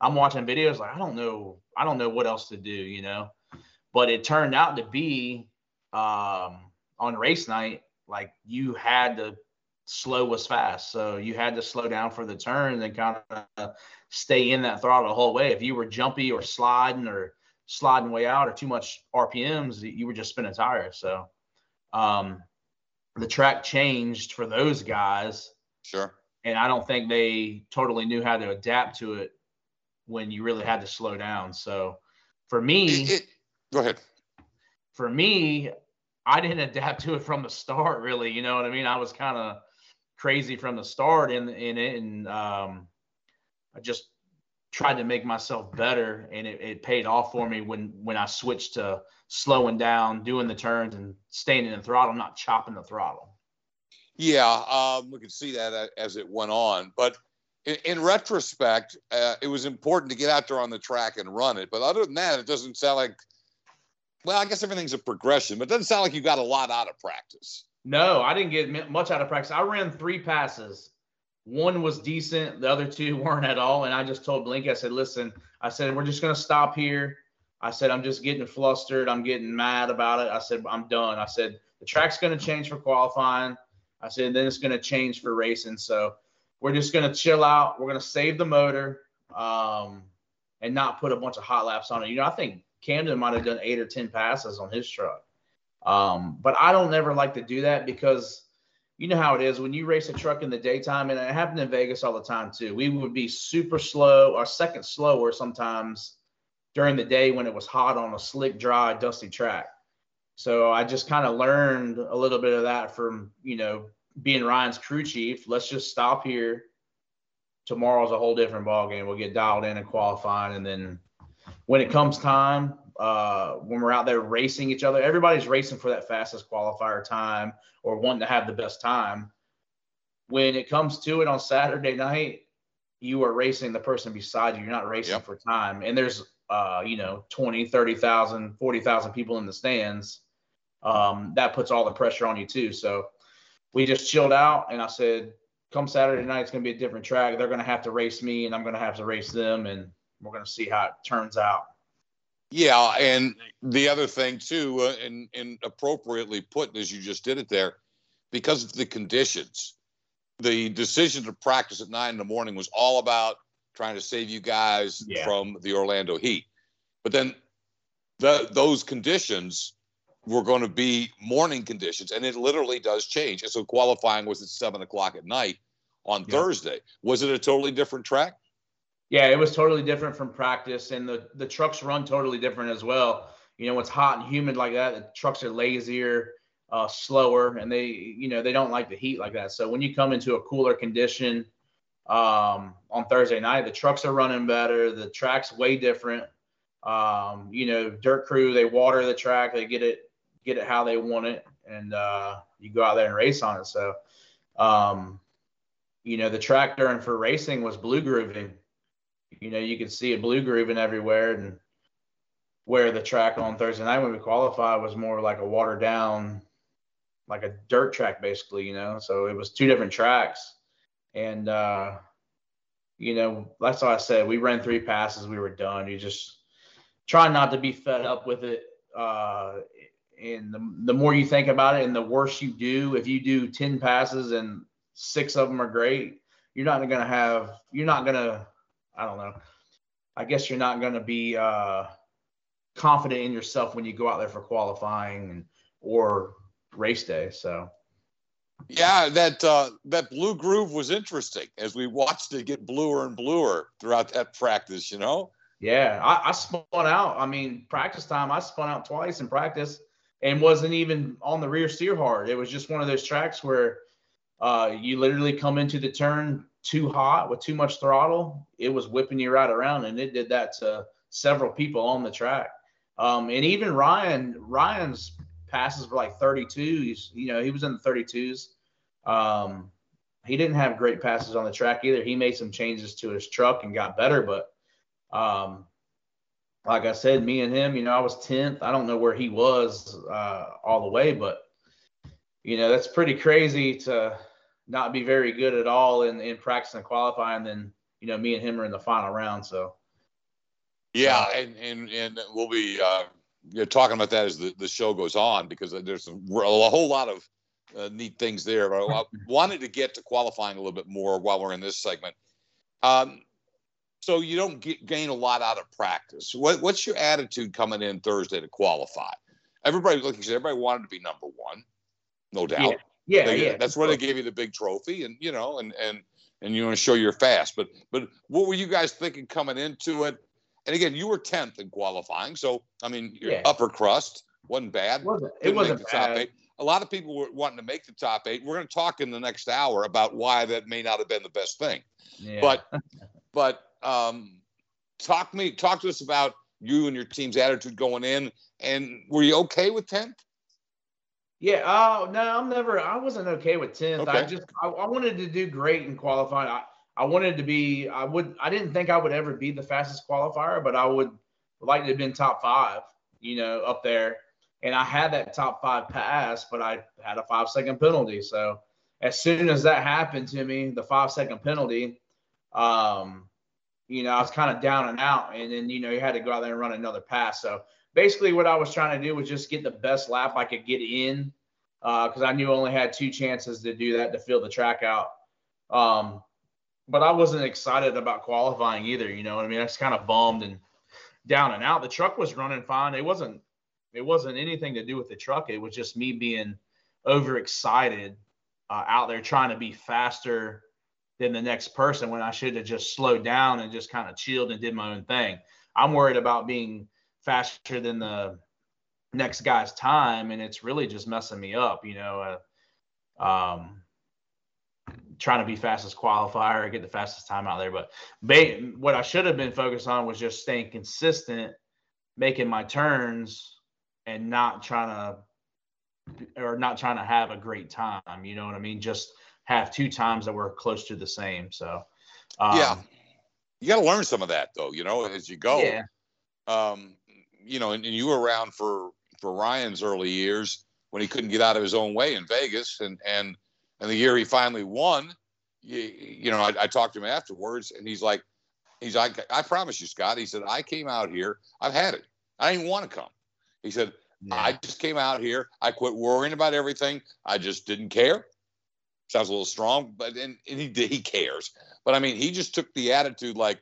I'm watching videos like, I don't know, I don't know what else to do, you know. But it turned out to be um, on race night, like you had to slow was fast. So you had to slow down for the turn and kind of stay in that throttle the whole way. If you were jumpy or sliding or sliding way out or too much RPMs, you were just spinning tires. So um, the track changed for those guys. Sure. And I don't think they totally knew how to adapt to it when you really had to slow down. So for me, it, it, go ahead. For me, I didn't adapt to it from the start, really. You know what I mean? I was kind of crazy from the start in in it, and um, I just tried to make myself better, and it, it paid off for me when when I switched to slowing down, doing the turns, and staying in the throttle, not chopping the throttle. Yeah, um, we could see that as it went on. But in, in retrospect, uh, it was important to get out there on the track and run it. But other than that, it doesn't sound like. Well, I guess everything's a progression, but it doesn't sound like you got a lot out of practice. No, I didn't get much out of practice. I ran three passes. One was decent, the other two weren't at all. And I just told Blink, I said, listen, I said, we're just going to stop here. I said, I'm just getting flustered. I'm getting mad about it. I said, I'm done. I said, the track's going to change for qualifying. I said, then it's going to change for racing. So we're just to chill out. We're to save the motor um, and not put a bunch of hot laps on it. You know, I think Camden might have done eight or 10 passes on his truck. Um, but I don't ever like to do that because you know how it is when you race a truck in the daytime, and it happened in Vegas all the time too. We would be super slow or second slower sometimes during the day when it was hot on a slick, dry, dusty track. So I just kind of learned a little bit of that from, you know, being Ryan's crew chief. Let's just stop here. Tomorrow's a whole different ball game. We'll get dialed in and qualifying, and then when it comes time, uh, when we're out there racing each other, everybody's racing for that fastest qualifier time or wanting to have the best time. When it comes to it on Saturday night, you are racing the person beside you. You're not racing yep. for time. And there's, uh, you know, 20, 30,000, 40,000 people in the stands um, that puts all the pressure on you too. So we just chilled out, and I said, come Saturday night, it's going to be a different track. They're going to have to race me, and I'm going to have to race them, and we're going to see how it turns out. Yeah, and the other thing too, uh, and, and appropriately put as you just did it there, because of the conditions, the decision to practice at nine in the morning was all about trying to save you guys yeah. from the Orlando Heat. But then the, those conditions were going to be morning conditions, and it literally does change. And so qualifying was at seven o'clock at night on yeah. Thursday. Was it a totally different track? Yeah, it was totally different from practice, and the the trucks run totally different as well. You know, it's hot and humid like that. The trucks are lazier, uh, slower, and they you know they don't like the heat like that. So when you come into a cooler condition um, on Thursday night, the trucks are running better. The track's way different. Um, you know, dirt crew they water the track, they get it get it how they want it, and uh, you go out there and race on it. So, um, you know, the track during for racing was blue grooving. You know, you could see it blue grooving everywhere, and where the track on Thursday night when we qualified was more like a watered down, like a dirt track, basically. You know, so it was two different tracks, and uh, you know, that's all I said. We ran three passes, we were done. You just try not to be fed up with it. Uh, and the, the more you think about it and the worse you do if you do 10 passes and six of them are great you're not going to have you're not going to i don't know. I guess you're not going to be uh, confident in yourself when you go out there for qualifying and, or race day so. Yeah that uh, that blue groove was interesting as we watched it get bluer and bluer throughout that practice you know? Yeah I, I spun out i mean practice time i spun out twice in practice and wasn't even on the rear steer hard. It was just one of those tracks where uh, you literally come into the turn too hot with too much throttle. It was whipping you right around, and it did that to several people on the track. Um, and even Ryan, Ryan's passes were like 32s. You know, he was in the 32s. Um, he didn't have great passes on the track either. He made some changes to his truck and got better, but um, like I said, me and him, you know, I was 10th. I don't know where he was uh, all the way, but, you know, that's pretty crazy to not be very good at all in, in practice and qualifying. Then, you know, me and him are in the final round. So, yeah. And, and, and we'll be uh, you know, talking about that as the, the show goes on because there's a, a whole lot of uh, neat things there. But I wanted to get to qualifying a little bit more while we're in this segment. Um, so you don't get, gain a lot out of practice. What, what's your attitude coming in Thursday to qualify? Everybody, like you said, everybody wanted to be number one, no doubt. Yeah, yeah, they, yeah. That's where they gave you the big trophy, and you know, and and and you want to show you're fast. But but what were you guys thinking coming into it? And again, you were tenth in qualifying, so I mean, your yeah. upper crust wasn't bad. It wasn't, it wasn't the bad. top eight. A lot of people were wanting to make the top eight. We're going to talk in the next hour about why that may not have been the best thing. Yeah. But but um, talk me talk to us about you and your team's attitude going in, and were you okay with tenth? Yeah. Oh no, I'm never. I wasn't okay with tenth. I just I, I wanted to do great in qualifying. I, I wanted to be. I would. I didn't think I would ever be the fastest qualifier, but I would like to have been top five. You know, up there. And I had that top five pass, but I had a five second penalty. So as soon as that happened to me, the five second penalty, um, you know, I was kind of down and out. And then you know, you had to go out there and run another pass. So basically what I was trying to do was just get the best lap I could get in because I knew I only had two chances to do that to fill the track out. Um, but I wasn't excited about qualifying either. You know what I mean? I was kind of bummed and down and out. The truck was running fine. It wasn't. It wasn't anything to do with the truck. It was just me being overexcited uh, out there trying to be faster than the next person when I should have just slowed down and just kind of chilled and did my own thing. I'm worried about being faster than the next guy's time, and it's really just messing me up. You know, uh, um, trying to be fastest qualifier, get the fastest time out there. But ba- what I should have been focused on was just staying consistent, making my turns, and not trying to, or not trying to have a great time. You know what I mean? Just have two times that were close to the same. So, um, yeah. You got to learn some of that though, you know, as you go. yeah, Um, you know, and, and you were around for for Ryan's early years when he couldn't get out of his own way in Vegas, and and and the year he finally won, you, you know, I, I talked to him afterwards, and he's like, he's like, I promise you, Scott. He said, I came out here, I've had it. I didn't want to come. He said, I just came out here. I quit worrying about everything. I just didn't care. Sounds a little strong, but and, and he did, he cares. But I mean, he just took the attitude like,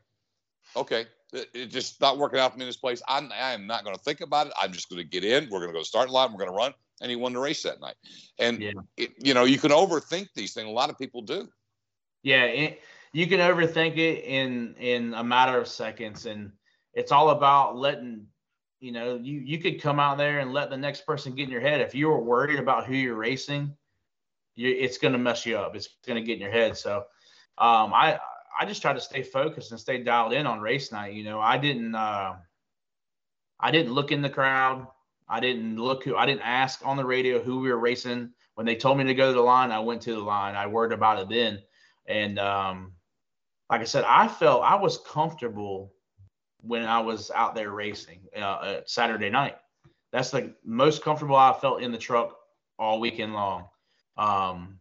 okay, it, it just not working out for me in this place. I'm I am not going to think about it. I'm just going to get in. We're going to go start line. We're going to run, and he won the race that night. And Yeah. it, you know, you can overthink these things. A lot of people do. Yeah, it, you can overthink it in in a matter of seconds, and it's all about letting you know you you could come out there and let the next person get in your head. If you were worried about who you're racing, you, it's going to mess you up. It's going to get in your head. So, um, I I just try to stay focused and stay dialed in on race night. You know, I didn't uh, I didn't look in the crowd. I didn't look who I didn't ask on the radio who we were racing. When they told me to go to the line, I went to the line. I worried about it then. And um, like I said, I felt I was comfortable when I was out there racing uh, uh, Saturday night. That's the most comfortable I felt in the truck all weekend long. Um,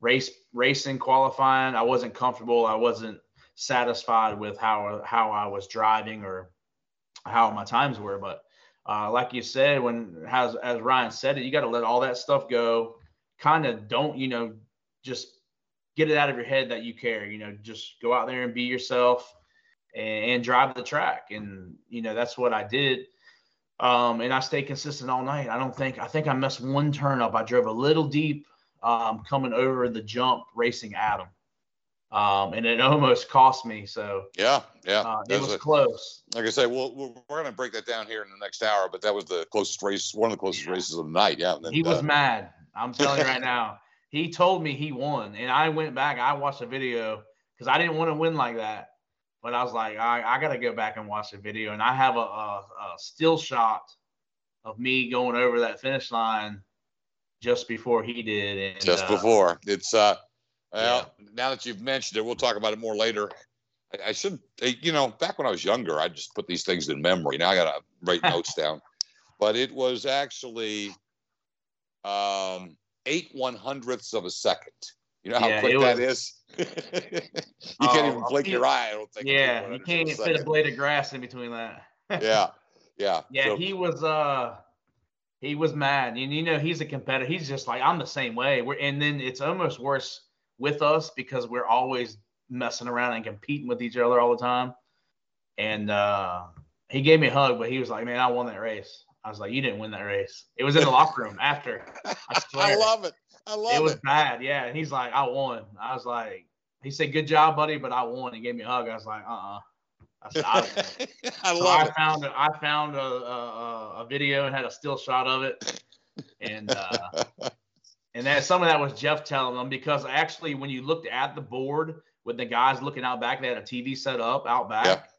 race racing qualifying, I wasn't comfortable. I wasn't satisfied with how how I was driving or how my times were. But uh, like you said, when as as Ryan said it, you got to let all that stuff go. Kind of don't you know just get it out of your head that you care. You know, just go out there and be yourself and, and drive the track. And you know that's what I did. Um, and I stayed consistent all night. I don't think I think I messed one turn up. I drove a little deep um, coming over the jump racing Adam. Um, and it almost cost me. So Yeah, yeah. uh, it was a- close. like I say, we'll, we're, we're going to break that down here in the next hour. But that was the closest race, one of the closest Yeah. races of the night. Yeah. and then, He was uh, mad. I'm telling you right now. He told me he won, and I went back. I watched the video because I didn't want to win like that. But I was like, I, I got to go back and watch the video, and I have a, a, a still shot of me going over that finish line just before he did. And, just uh, before. It's uh, well, now that you've mentioned it, we'll talk about it more later. I, I should, you know, back when I was younger, I just put these things in memory. Now I got to write notes down. But it was actually um, eight one hundredths of a second. You know how Yeah, quick that was- is. you can't Oh, even blink your eye. I don't think. Yeah, you can't a fit a blade of grass in between that. Yeah, yeah. Yeah, So- he was uh he was mad. And you know, he's a competitor. He's just like I'm the same way. We're and then it's almost worse with us because we're always messing around and competing with each other all the time. And uh he gave me a hug, but he was like, Man, I won that race. I was like, You didn't win that race. It was in the locker room after. I I love it. I love It it. was bad, yeah. And he's like, I won. I was like, he said, Good job, buddy, but I won. He gave me a hug. I was like, uh uh I said, I. I So I it. found a, I found a, a, a video and had a still shot of it, and uh, and that some of that was Jeff telling them because actually when you looked at the board with the guys looking out back, they had a TV set up out back.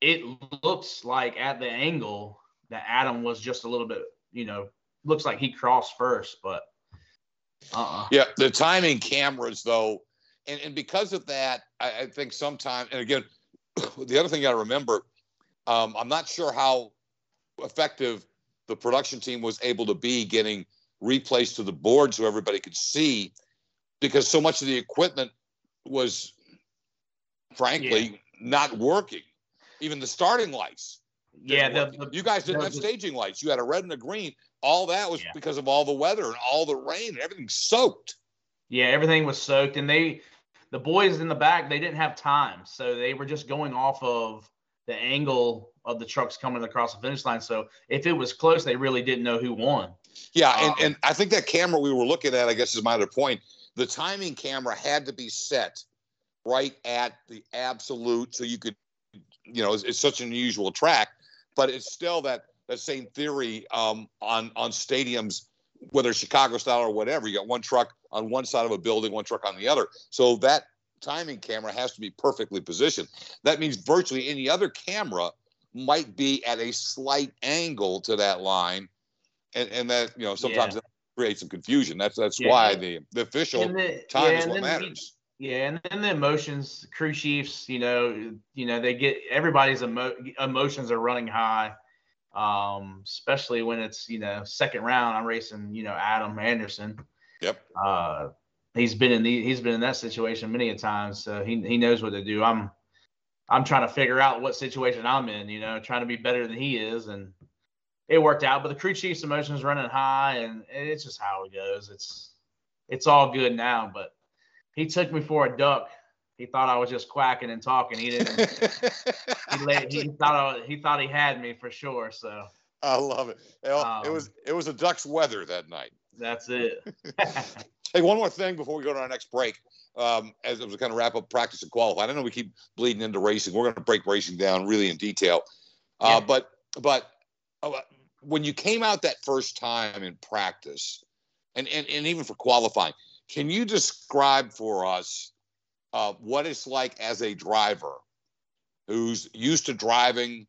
It looks like at the angle that Adam was just a little bit, you know, looks like he crossed first, but uh-uh. yeah, the timing cameras though, and, and because of that, I, I think sometimes, and again, the other thing you got to remember, um, I'm not sure how effective the production team was able to be getting replays to the board so everybody could see, because so much of the equipment was, frankly, yeah. not working. Even the starting lights. Yeah, the, the, you guys didn't the, have staging lights. You had a red and a green. All that was yeah. because of all the weather and all the rain everything soaked. Yeah, everything was soaked, and they, the boys in the back, they didn't have time, so they were just going off of the angle of the trucks coming across the finish line. So if it was close, they really didn't know who won. Yeah, and, um, and I think that camera we were looking at, I guess, is my other point. The timing camera had to be set right at the absolute, so you could, you know, it's, it's such an unusual track, but it's still that that same theory um, on on stadiums, whether Chicago style or whatever. You got one truck on one side of a building, one truck on the other. So that timing camera has to be perfectly positioned. That means virtually any other camera might be at a slight angle to that line, and and that you know sometimes yeah. that creates some confusion. That's that's yeah. why the the official the, time yeah, is what matters. The, yeah, and then the emotions, crew chiefs, you know, you know, they get everybody's emo- emotions are running high, um, especially when it's you know second round. I'm racing, you know, Adam Anderson. Yep. Uh, he's been in the he's been in that situation many a times, so he he knows what to do. I'm I'm trying to figure out what situation I'm in, you know, trying to be better than he is. And it worked out. But the crew chief's emotions running high and it's just how it goes. It's it's all good now. But he took me for a duck. He thought I was just quacking and talking. He didn't he, he thought I, he thought he had me for sure. So I love it. Well, um, it was it was a duck's weather that night. That's it. hey, one more thing before we go to our next break um, as we kind of wrap up practice and qualify. I know we keep bleeding into racing. We're going to break racing down really in detail. Uh, yeah. But but uh, when you came out that first time in practice, and, and, and even for qualifying, can you describe for us uh, what it's like as a driver who's used to driving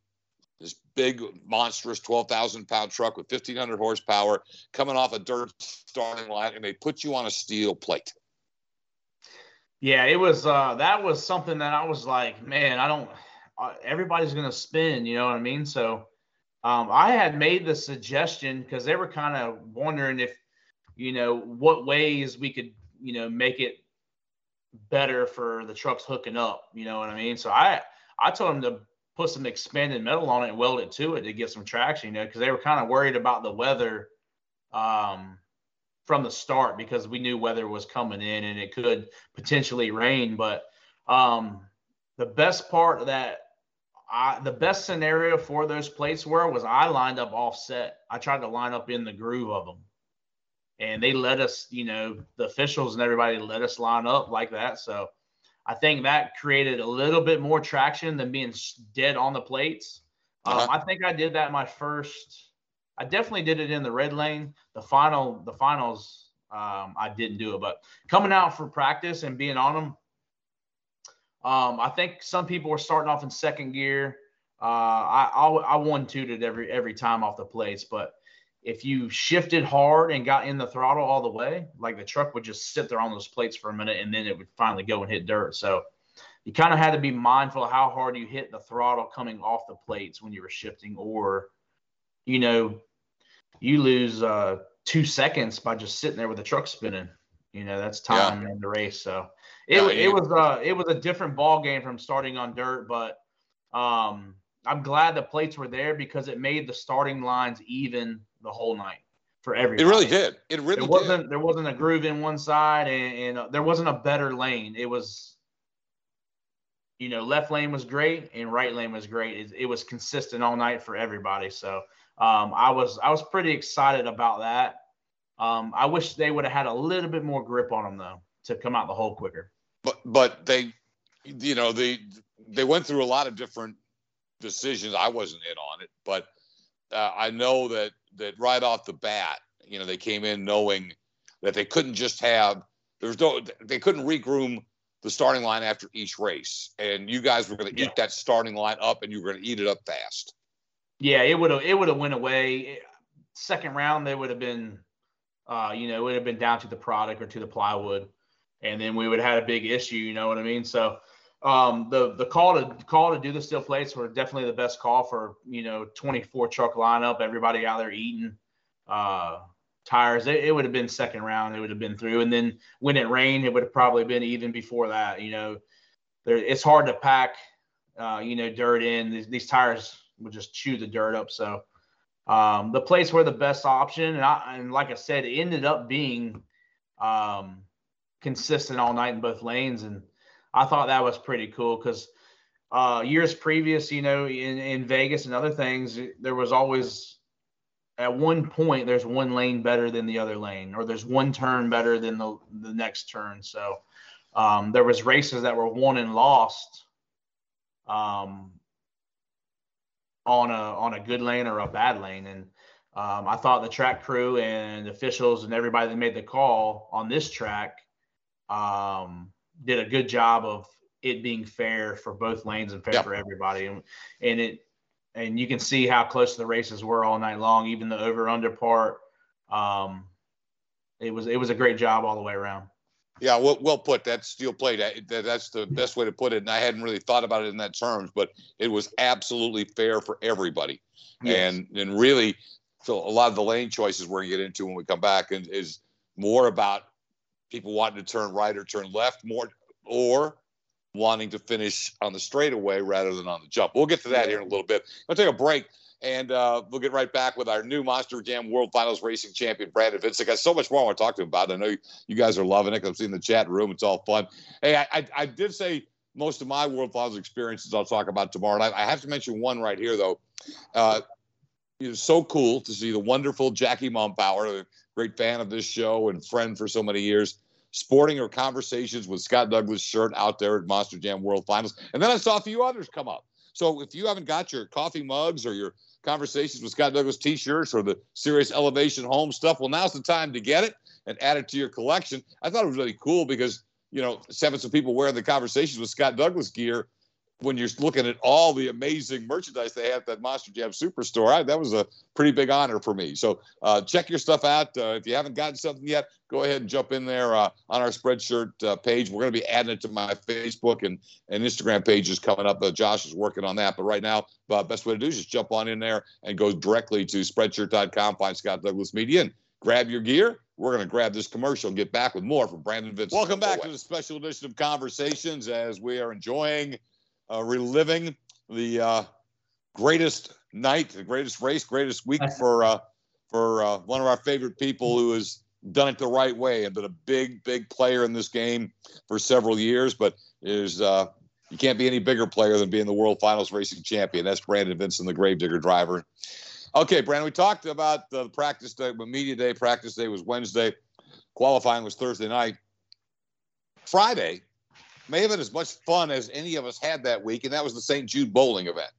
big, monstrous 12,000 pound truck with 1,500 horsepower coming off a dirt starting line, and they put you on a steel plate? Yeah, it was. Uh, that was something that I was like, man, I don't. Uh, everybody's gonna spin, you know what I mean? So, um, I had made the suggestion because they were kind of wondering if, you know, what ways we could, you know, make it better for the trucks hooking up. You know what I mean? So I I told them to put some expanded metal on it and weld it to it to get some traction. You know, because they were kind of worried about the weather. Um, from the start because we knew weather was coming in and it could potentially rain. But um, the best part of that, I, the best scenario for those plates were was I lined up offset. I tried to line up in the groove of them, and they let us, you know, the officials and everybody let us line up like that. So I think that created a little bit more traction than being dead on the plates. Um, uh-huh. I think I did that my first I definitely did it in the red lane. The final, the finals, um, I didn't do it, but coming out for practice and being on them, um, I think some people were starting off in second gear. Uh, I, I, I one tooted every every time off the plates, but if you shifted hard and got in the throttle all the way, like the truck would just sit there on those plates for a minute and then it would finally go and hit dirt. So you kind of had to be mindful of how hard you hit the throttle coming off the plates when you were shifting, or you know, you lose uh, two seconds by just sitting there with the truck spinning. You know, that's time yeah. in the race. So it, yeah, it was uh it was a different ball game from starting on dirt, but um I'm glad the plates were there because it made the starting lines even the whole night for everybody. It really did. It really there wasn't did. there wasn't a groove in one side and, and uh, there wasn't a better lane. It was you know, left lane was great and right lane was great. It, it was consistent all night for everybody. So um, I was I was pretty excited about that. Um, I wish they would have had a little bit more grip on them though to come out the hole quicker. But but they, you know, they they went through a lot of different decisions. I wasn't in on it, but uh, I know that that right off the bat, you know, they came in knowing that they couldn't just have there's no they couldn't regroom the starting line after each race, and you guys were going to yeah. eat that starting line up, and you were going to eat it up fast. Yeah, it would have it would have went away. second round they would have been, uh, you know, it would have been down to the product or to the plywood, and then we would have had a big issue. You know what I mean? So um, the the call to call to do the steel plates were definitely the best call for you know 24 truck lineup, everybody out there eating uh, tires. It, it would have been second round. It would have been through, and then when it rained, it would have probably been even before that. You know, there, it's hard to pack, uh, you know, dirt in. These, these, tires would just chew the dirt up. So um, the plates were the best option, and, I, and like I said, it ended up being um, consistent all night in both lanes and I thought that was pretty cool because uh, years previous, you know, in, in Vegas and other things, there was always at one point there's one lane better than the other lane, or there's one turn better than the the next turn. So um, there was races that were won and lost um, on a on a good lane or a bad lane, and um, I thought the track crew and officials and everybody that made the call on this track um, did a good job of it being fair for both lanes and fair yep. for everybody. And, and it, and you can see how close the races were all night long, even the over under part. Um, it was, it was a great job all the way around. Yeah, well, well put. That steel plate. That, that's the best way to put it. And I hadn't really thought about it in that terms, but it was absolutely fair for everybody. Yes. And and really, so a lot of the lane choices we're gonna get into when we come back and is more about people wanting to turn right or turn left more, or wanting to finish on the straightaway rather than on the jump. We'll get to that here in a little bit. I'll take a break. And uh, we'll get right back with our new Monster Jam World Finals racing champion, Brandon Vinson. I got so much more I want to talk to him about. I know you, you guys are loving it. I'm seeing the chat room. It's all fun. Hey, I, I, I, did say most of my World Finals experiences I'll talk about tomorrow. And I, I have to mention one right here, though. Uh, it was so cool to see the wonderful Jackie Mumpower, a great fan of this show and friend for so many years sporting her conversations with Scott Douglass shirt out there at Monster Jam World Finals. And then I saw a few others come up. So if you haven't got your coffee mugs or your conversations with Scott Douglass t-shirts or the Serious Elevation Home stuff, well, now's the time to get it and add it to your collection. I thought it was really cool because, you know, seven some people wearing the conversations with Scott Douglass gear when you're looking at all the amazing merchandise they have at that Monster Jam Superstore, I, that was a pretty big honor for me. So uh, check your stuff out. Uh, if you haven't gotten something yet, go ahead and jump in there uh, on our Spreadshirt uh, page. We're going to be adding it to my Facebook and, and Instagram pages coming up. Uh, Josh is working on that. But right now, uh, best way to do is just jump on in there and go directly to spreadshirt.com, find Scott Douglass Media, and grab your gear. We're going to grab this commercial and get back with more from Brandon Vinson. Welcome back to the special edition of Conversations as we are enjoying – uh, reliving the uh, greatest night, the greatest race, greatest week for uh, for uh, one of our favorite people who has done it the right way and been a big, big player in this game for several years. But is uh, you can't be any bigger player than being the World Finals racing champion. That's Brandon Vinson, the Grave Digger driver. Okay, Brandon, we talked about the practice day, but media day. Practice day was Wednesday. Qualifying was Thursday night. Friday, may have been as much fun as any of us had that week, and that was the St. Jude bowling event.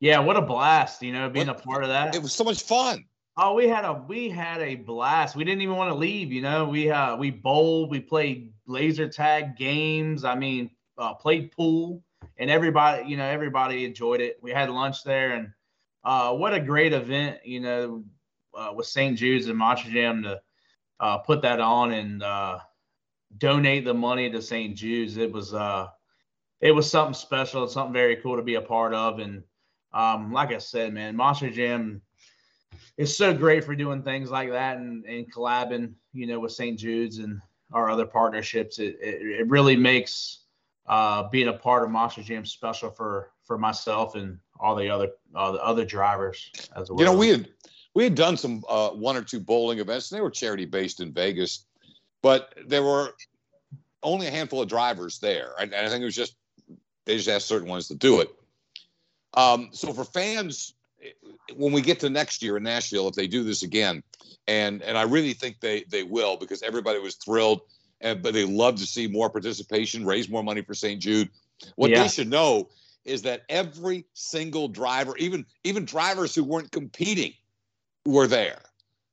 Yeah, what a blast! You know, being what, a part of that. It was so much fun. Oh, we had a we had a blast. We didn't even want to leave. You know, we uh we bowled, we played laser tag games. I mean, uh, played pool, and everybody, you know, everybody enjoyed it. We had lunch there, and uh, what a great event! You know, uh, with St. Jude's and Monster Jam to uh, put that on and uh, donate the money to St. Jude's. It was uh it was something special, something very cool to be a part of. And um, like I said, man, Monster Jam is so great for doing things like that and, and collabing, you know, with St. Jude's and our other partnerships. It, it, it really makes uh, being a part of Monster Jam special for for myself and all the other uh, the other drivers as well. You know, we had we had done some uh, one or two bowling events, and they were charity based in Vegas but there were only a handful of drivers there. And I think it was just, they just asked certain ones to do it. Um, so for fans, when we get to next year in Nashville, if they do this again, and and I really think they they will because everybody was thrilled, and but they love to see more participation, raise more money for St. Jude. What yeah. they should know is that every single driver, even even drivers who weren't competing, were there.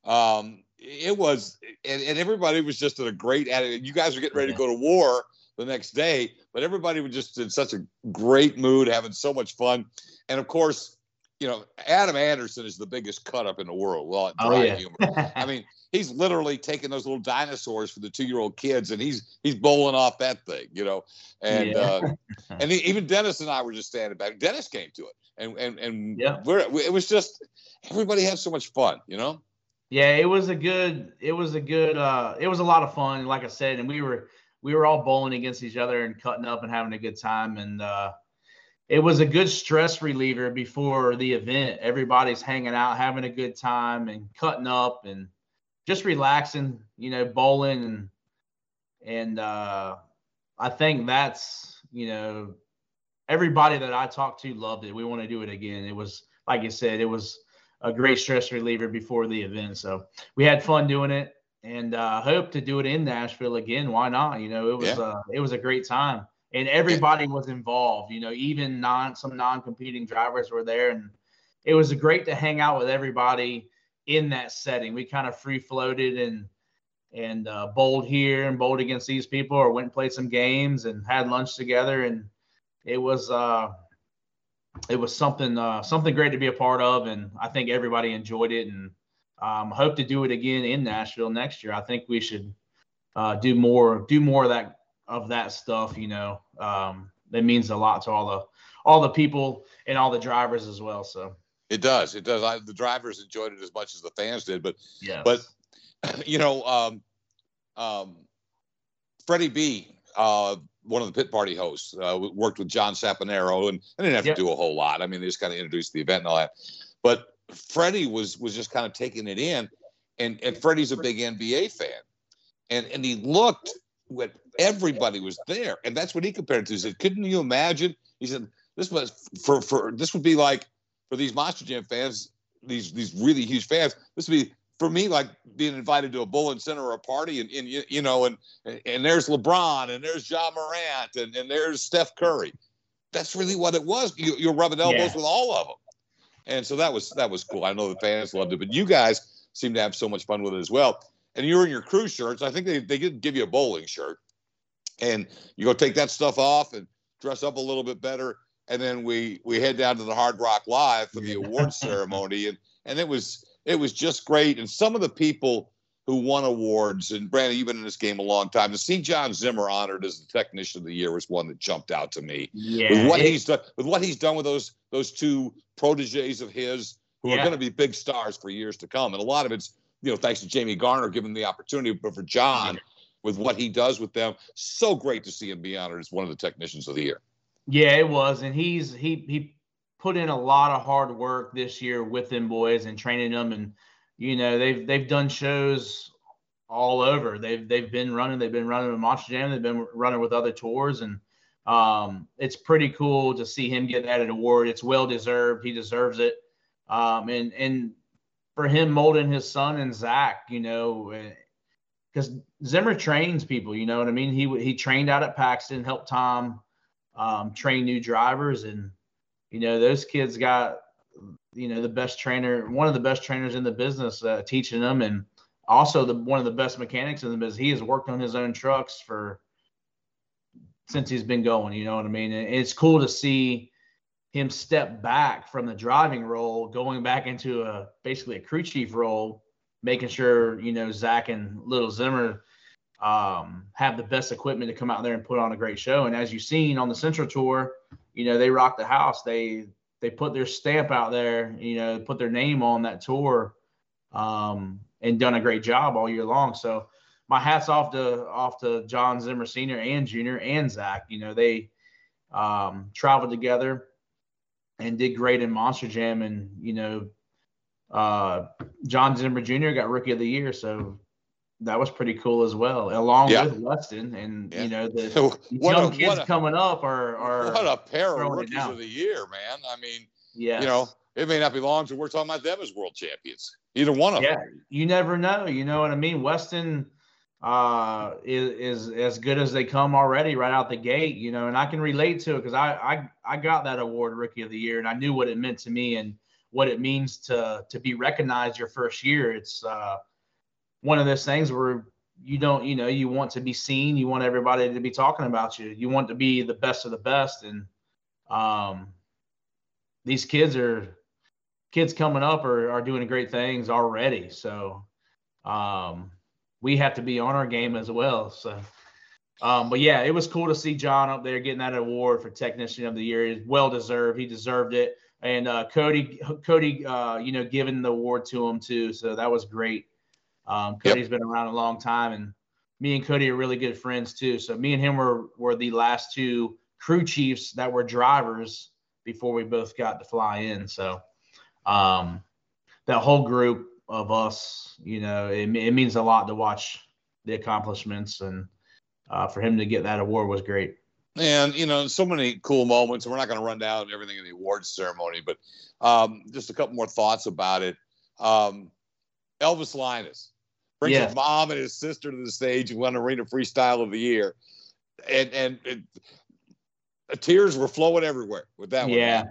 Um, it was, and, and everybody was just in a great attitude. You guys were getting ready to go to war the next day, but everybody was just in such a great mood, having so much fun. And of course, you know, Adam Anderson is the biggest cut up in the world. Well, Oh, dry yeah. humor. I mean, he's literally taking those little dinosaurs for the two year old kids, and he's he's bowling off that thing, you know. And Yeah. uh, and he, even Dennis and I were just standing back. Dennis came to it, and and and Yeah. we're, we, it was just everybody had so much fun, you know. Yeah, it was a good. It was a good. uh It was a lot of fun, like I said, and we were we were all bowling against each other and cutting up and having a good time, and uh it was a good stress reliever before the event. Everybody's hanging out, having a good time, and cutting up and just relaxing, you know, bowling and and uh I think that's you know everybody that I talked to loved it. We want to do it again. It was like you said, it was a great stress reliever before the event. So we had fun doing it and uh hope to do it in Nashville again. Why not? You know, it was Yeah. uh it was a great time. And everybody was involved, you know, even non some non-competing drivers were there and it was great to hang out with everybody in that setting. We kind of free floated and and uh, bowled here and bowled against these people, or went and played some games and had lunch together, and it was uh, it was something uh, something great to be a part of, and I think everybody enjoyed it, and um, hope to do it again in Nashville next year. I think we should uh, do more do more of that of that stuff. You know, um, that means a lot to all the all the people and all the drivers as well. So It does. It does. I, the drivers enjoyed it as much as the fans did, but yeah, But you know, um, um, Freddie B, uh, one of the pit party hosts, uh, worked with John Saponaro, and I didn't have Yep. to do a whole lot. I mean, they just kind of introduced the event and all that. But Freddie was was just kind of taking it in, and and Freddie's a big NBA fan, and and he looked when everybody was there, and that's what he compared it to. He said, "Couldn't you imagine?" He said, "This was for for this would be like for these Monster Jam fans, these these really huge fans. This would be for me like being invited to a bowling center or a party, and, and you, you know, and and there's LeBron, and there's Ja Morant, and, and there's Steph Curry. That's really what it was. You, you're rubbing elbows Yeah. with all of them, and so that was that was cool. I know the fans loved it, but you guys seem to have so much fun with it as well. And you're in your crew shirts. I think they they did give you a bowling shirt, and you go take that stuff off and dress up a little bit better. And then we we head down to the Hard Rock Live for the awards ceremony, and and it was it was just great. And some of the people who won awards, and Brandon, you've been in this game a long time. To see John Zimmer honored as the Technician of the Year was one that jumped out to me. yeah, with what it- he's done, with what he's done with those those two proteges of his who are going to be big stars for years to come, and a lot of it's you know thanks to Jamie Garner giving the opportunity, but for John with what he does with them, so great to see him be honored as one of the Technicians of the Year. Yeah, it was, and he's he he put in a lot of hard work this year with them boys and training them, and you know they've they've done shows all over. They've they've been running. They've been running with Monster Jam. They've been running with other tours, and um, it's pretty cool to see him get that award. It's well deserved. He deserves it. Um, and and for him molding his son and Zach, you know, because Zimmer trains people. You know what I mean? He he trained out at Paxton, helped Tom um, train new drivers, and you know those kids got you know the best trainer, one of the best trainers in the business, uh, teaching them, and also the one of the best mechanics in the business. He has worked on his own trucks for since he's been going. You know what I mean? And it's cool to see him step back from the driving role, going back into a basically a crew chief role, making sure you know Zach and Little Zimmer um, have the best equipment to come out there and put on a great show. And as you've seen on the Central Tour, you know they rocked the house. They they put their stamp out there, you know, put their name on that tour, um, and done a great job all year long. So my hats off to off to John Zimmer Senior and Junior and Zach. You know they um, traveled together and did great in Monster Jam, and you know uh, John Zimmer Jr. got Rookie of the Year, so that was pretty cool as well, along Yeah. with Weston. And Yeah. you know the what young a, kids what a, coming up are are what a pair of rookies of the year, man. I mean, yeah you know, it may not be long until we're talking about them as world champions. Either one of yeah them. Yeah, you never know you know what i mean weston uh is is as good as they come already right out the gate you know and i can relate to it because I, I i got that award rookie of the year and i knew what it meant to me and what it means to to be recognized your first year it's uh one of those things where you don't you know you want to be seen you want everybody to be talking about you you want to be the best of the best and um these kids are kids coming up are, are doing great things already. So um, we have to be on our game as well. So, um, but yeah, it was cool to see John up there getting that award for Technician of the Year. It's well deserved. He deserved it. And uh, Cody, Cody, uh, you know, giving the award to him too. So that was great. Um, Cody's yep. been around a long time, and me and Cody are really good friends too. So me and him were were the last two crew chiefs that were drivers before we both got to fly in. So um, that whole group of us, you know, it, it means a lot to watch the accomplishments and uh, for him to get that award was great. And you know, so many cool moments. We're not going to run down everything in the awards ceremony, but um, just a couple more thoughts about it. Um, Elvis Linus brings yeah. his mom and his sister to the stage and won Arena Freestyle of the Year, and and it, tears were flowing everywhere with that one. Yeah.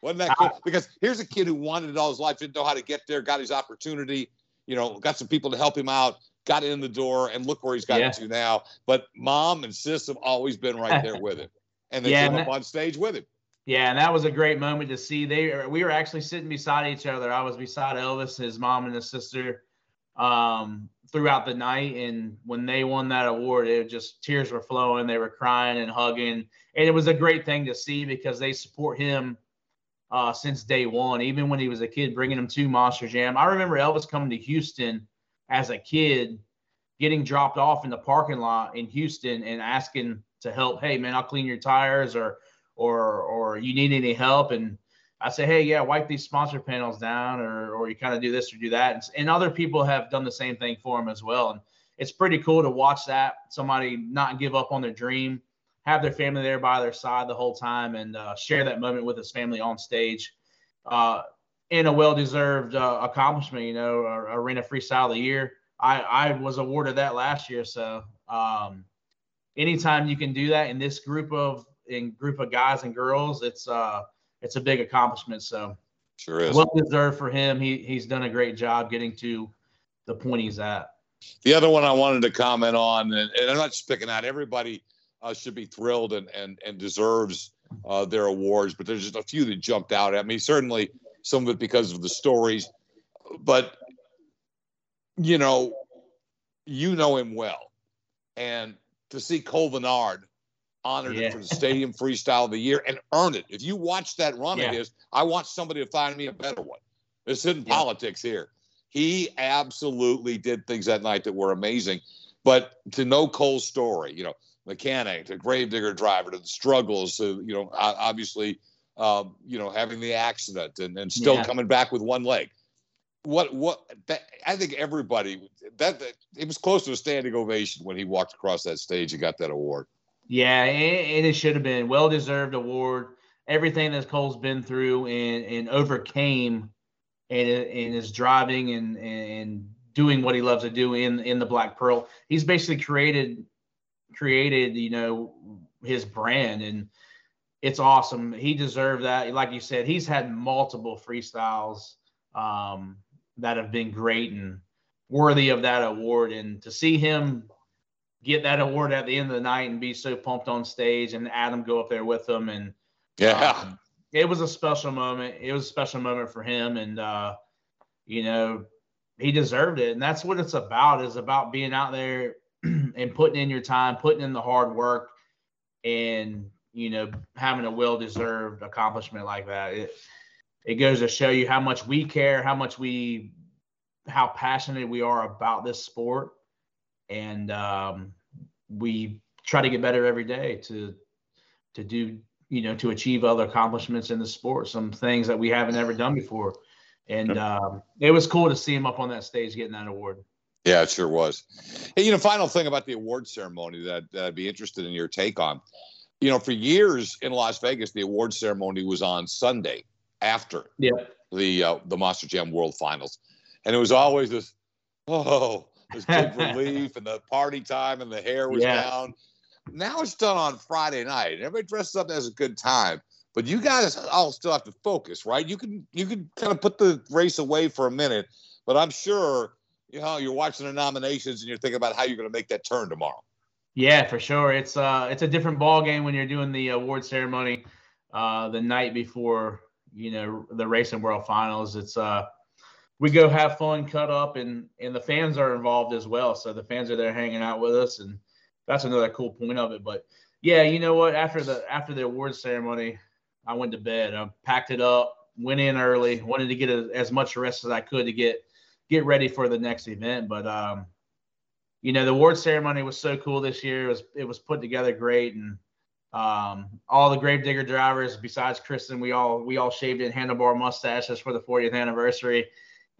Wasn't that cool? Because here's a kid who wanted it all his life, didn't know how to get there, got his opportunity, you know, got some people to help him out, got in the door, and look where he's gotten yeah. to now. But mom and sis have always been right there with him. And they yeah, came up on stage with him. Yeah, and that was a great moment to see. They we were actually sitting beside each other. I was beside Elvis, his mom and his sister, um, throughout the night. And when they won that award, it just tears were flowing. They were crying and hugging, and it was a great thing to see because they support him uh, since day one, even when he was a kid, bringing him to Monster Jam. I remember Elvis coming to Houston as a kid, getting dropped off in the parking lot in Houston and asking to help. Hey, man, I'll clean your tires, or or or you need any help? And I say, hey, yeah, wipe these sponsor panels down, or or you kind of do this or do that. And, and other people have done the same thing for them as well. And it's pretty cool to watch that somebody not give up on their dream have their family there by their side the whole time and uh, share that moment with his family on stage. Uh, in a well-deserved uh, accomplishment, you know, Arena Freestyle of the Year. I, I was awarded that last year, so um, anytime you can do that in this group of in group of guys and girls, it's uh it's a big accomplishment. So sure is well deserved for him. He he's done a great job getting to the point he's at. The other one I wanted to comment on, and, and I'm not just picking out everybody uh, should be thrilled and and and deserves uh, their awards. But there's just a few that jumped out at me. Certainly, some of it because of the stories, but you know, you know him well, and to see Cole Vennard honored yeah. for the Stadium Freestyle of the Year and earn it. If you watch that run yeah. of his, I want somebody to find me a better one. This isn't yeah. politics here. He absolutely did things that night that were amazing. But to know Cole's story, you know, mechanic to Grave Digger driver to the struggles to you know obviously um, you know having the accident and, and still yeah. coming back with one leg what what that, i think everybody that, that, it was close to a standing ovation when he walked across that stage and got that award yeah and, it should have been well deserved award everything that cole's been through and and overcame and in his driving and and doing what he loves to do in in the black pearl he's basically created created, you know, his brand and it's awesome. He deserved that. Like you said, he's had multiple freestyles um, that have been great and worthy of that award. And to see him get that award at the end of the night and be so pumped on stage and Adam go up there with him and yeah, um, it was a special moment. It was a special moment for him. And, uh, you know, he deserved it. And that's what it's about is about being out there and putting in your time, putting in the hard work, and you know having a well-deserved accomplishment like that. It it goes to show you how much we care, how much we, how passionate we are about this sport, and um, we try to get better every day to to do you know to achieve other accomplishments in the sport, some things that we haven't ever done before. And um, it was cool to see him up on that stage getting that award. Yeah, it sure was. Hey, you know, final thing about the award ceremony that, I'd be interested in your take on. You know, for years in Las Vegas, the award ceremony was on Sunday after yeah. the uh, the Monster Jam World Finals, and it was always this, oh, this big relief and the party time and the hair was yeah. down. Now it's done on Friday night. Everybody dresses up as a good time, but you guys all still have to focus, right? You can you can kind of put the race away for a minute, but I'm sure you know, you're watching the nominations and you're thinking about how you're going to make that turn tomorrow. Yeah, for sure. It's uh, it's a different ball game when you're doing the award ceremony uh, the night before you know, the racing world finals. It's uh, we go have fun, cut up, and and the fans are involved as well. So the fans are there hanging out with us, and that's another cool point of it. But yeah, you know what? After the after the awards ceremony, I went to bed. I packed it up, went in early, wanted to get a, as much rest as I could to get get ready for the next event. But um, you know, the award ceremony was so cool this year. It was it was put together great, and um, all the Grave Digger drivers, besides Kristen, we all we all shaved in handlebar mustaches for the 40th anniversary,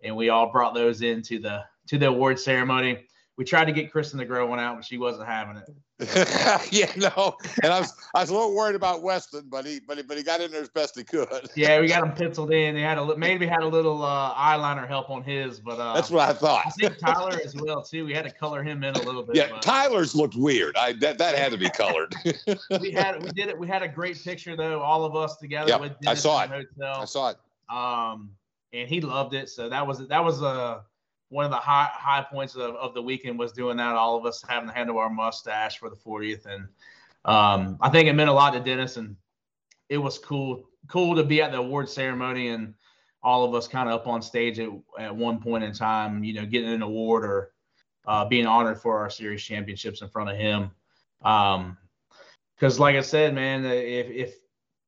and we all brought those into the to the award ceremony we tried to get Kristen to grow one out, but she wasn't having it. yeah, no, and I was I was a little worried about Weston, but he but he but he got in there as best he could. yeah, we got him penciled in. They had a maybe had a little uh, eyeliner help on his, but uh, that's what I thought. I think Tyler as well too. We had to color him in a little bit. Yeah, but. Tyler's looked weird. I that that had to be colored. we had we did it. We had a great picture though, all of us together yep, with Dennis I saw it. Hotel. I saw it. Um, and he loved it. So that was that was a one of the high high points of, of the weekend was doing that. All of us having to handle our mustache for the 40th, and um, I think it meant a lot to Dennis, and it was cool cool to be at the award ceremony and all of us kind of up on stage at, at one point in time, you know, getting an award or uh, being honored for our series championships in front of him. Um, because like I said, man, if if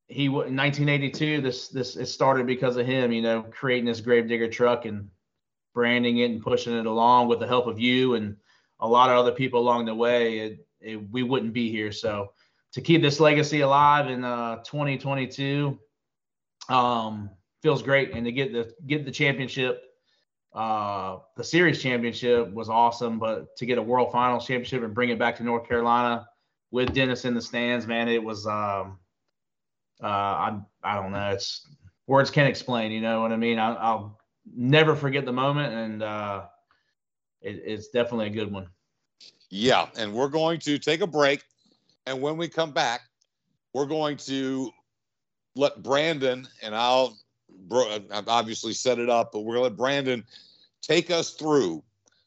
he in 1982, this this it started because of him, you know, creating this Grave Digger truck and branding it and pushing it along with the help of you and a lot of other people along the way, it, it, we wouldn't be here. So to keep this legacy alive in uh, 2022 um, feels great, and to get the get the championship, uh, the series championship was awesome. But to get a World Finals championship and bring it back to North Carolina with Dennis in the stands, man, it was. Um, uh, I I don't know. It's words can't explain. You know what I mean? I, I'll never forget the moment, and uh, it, it's definitely a good one. Yeah, and we're going to take a break, and when we come back, we're going to let Brandon and I'll I've obviously set it up, but we're to let Brandon take us through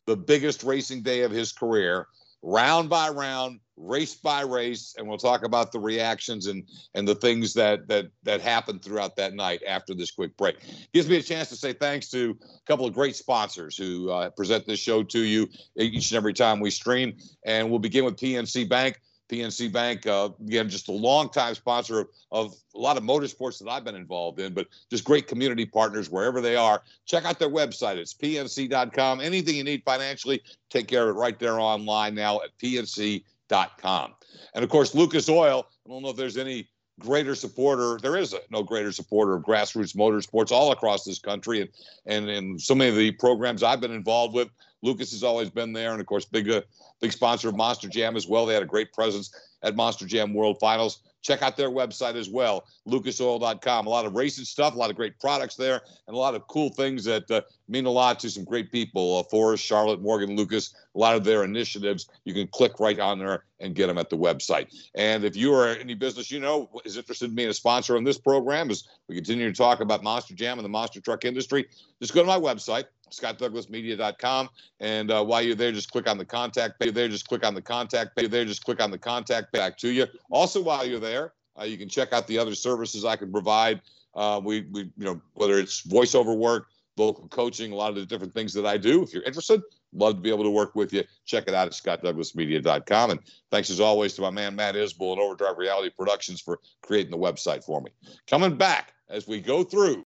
the biggest racing day of his career, round by round, race by race, and we'll talk about the reactions and and the things that that that happened throughout that night after this quick break. Gives me a chance to say thanks to a couple of great sponsors who uh, present this show to you each and every time we stream, and we'll begin with PNC Bank. PNC Bank, uh, again, just a long-time sponsor of, of, a lot of motorsports that I've been involved in, but just great community partners wherever they are. Check out their website. It's pnc.com. Anything you need financially, take care of it right there online now at pnc.com com. And of course, Lucas Oil, I don't know if there's any greater supporter, there is a, no greater supporter of grassroots motorsports all across this country. And, and in so many of the programs I've been involved with, Lucas has always been there. And of course, big, uh, big sponsor of Monster Jam as well. They had a great presence at Monster Jam World Finals. Check out their website as well, lucasoil.com. A lot of racing stuff, a lot of great products there, and a lot of cool things that uh, mean a lot to some great people. Uh, Forrest, Charlotte, Morgan, Lucas, a lot of their initiatives. You can click right on there and get them at the website. And if you are any business you know is interested in being a sponsor on this program, as we continue to talk about Monster Jam and the monster truck industry, just go to my website, scottdouglasmedia.com. And uh, while you're there, just click on the contact page. There, just click on the contact page. There, just click on the contact page back to you. Also, while you're there, uh, you can check out the other services I can provide. Uh, we, we, you know, whether it's voiceover work, vocal coaching, a lot of the different things that I do. If you're interested, love to be able to work with you. Check it out at scottdouglasmedia.com. And thanks as always to my man Matt Isbell and Overdrive Reality Productions for creating the website for me. Coming back as we go through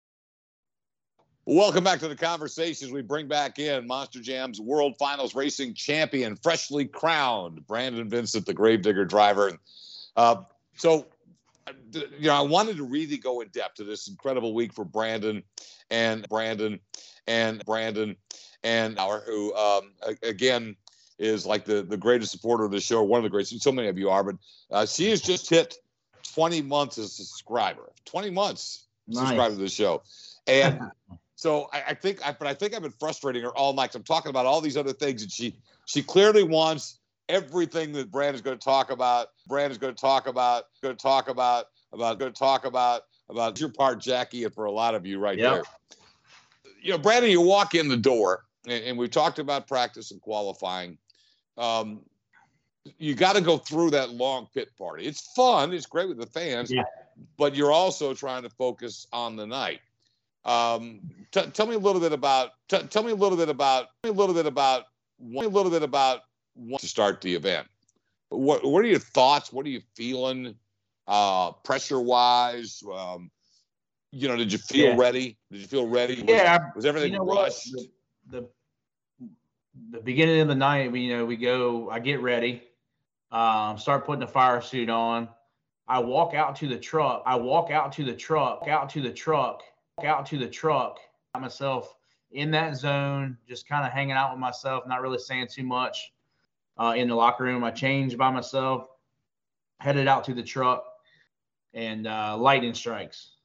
Welcome back to the conversations. We bring back in Monster Jam's World Finals Racing Champion, freshly crowned Brandon Vinson, the Grave Digger driver. Uh, so, you know, I wanted to really go in depth to this incredible week for Brandon and Brandon and Brandon and our who um, again is like the the greatest supporter of the show, one of the greatest. So many of you are, but uh, she has just hit 20 months as a subscriber. 20 months nice. subscriber to the show, and. So I, I think, I, but I think I've been frustrating her all night. I'm talking about all these other things, and she she clearly wants everything that Brandon's going to talk about. Brandon's going to talk about, going to talk about, about, going to talk about, about your part, Jackie, and for a lot of you right yep. there. You know, Brandon, you walk in the door, and, and we talked about practice and qualifying. Um, you got to go through that long pit party. It's fun. It's great with the fans. Yeah. but you're also trying to focus on the night. Um, t- tell me a little bit about. T- tell me a little bit about. Tell me a little bit about. A little bit about to start the event. What What are your thoughts? What are you feeling? Uh, pressure wise, um, you know, did you feel Yeah. ready? Did you feel ready? Was, Yeah, Was everything you know what? rushed? The, the the beginning of the night, we you know we go. I get ready, um, start putting the fire suit on. I walk out to the truck. I walk out to the truck. Out to the truck. Out to the truck. Myself in that zone, just kind of hanging out with myself, not really saying too much. Uh, in the locker room, I changed by myself. Headed out to the truck, and uh, lightning strikes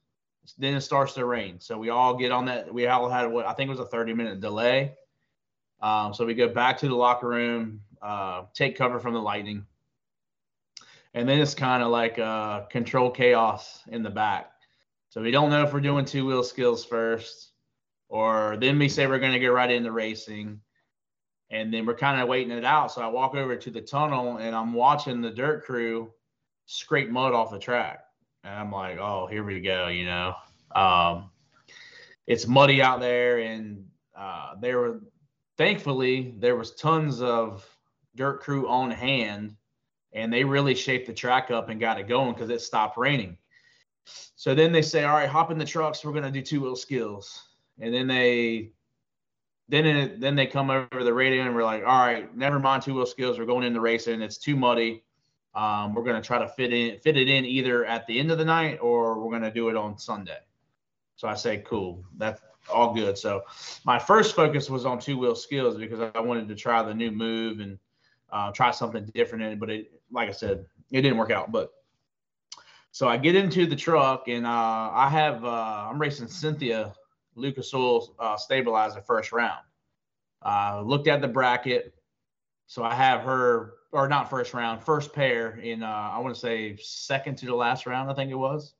then it starts to rain. So we all get on that. We all had what I think was a 30 minute delay. Um, so we go back to the locker room, uh, take cover from the lightning. And then it's kind of like uh, control chaos in the back. So we don't know if we're doing two wheel skills first, or then we say we're going to get right into racing. And then we're kind of waiting it out. So I walk over to the tunnel and I'm watching the dirt crew scrape mud off the track. And I'm like, oh, here we go, you know. Um, it's muddy out there, and uh, there were thankfully there was tons of dirt crew on hand, and they really shaped the track up and got it going because it stopped raining. So then they say, all right, hop in the trucks. We're gonna do two wheel skills, and then they then it, then they come over the radio and we're like, all right, never mind two wheel skills. We're going into racing. It's too muddy. Um, we're going to try to fit in fit it in either at the end of the night or we're going to do it on Sunday. So I say, cool, that's all good. So my first focus was on two wheel skills because I wanted to try the new move and uh, try something different. But it, like I said, it didn't work out. But so I get into the truck and uh, I have uh, I'm racing Cynthia Lucas Oil uh, stabilizer first round. Uh, looked at the bracket. So I have her, or not first round, first pair in, uh, I want to say second to the last round, I think it was,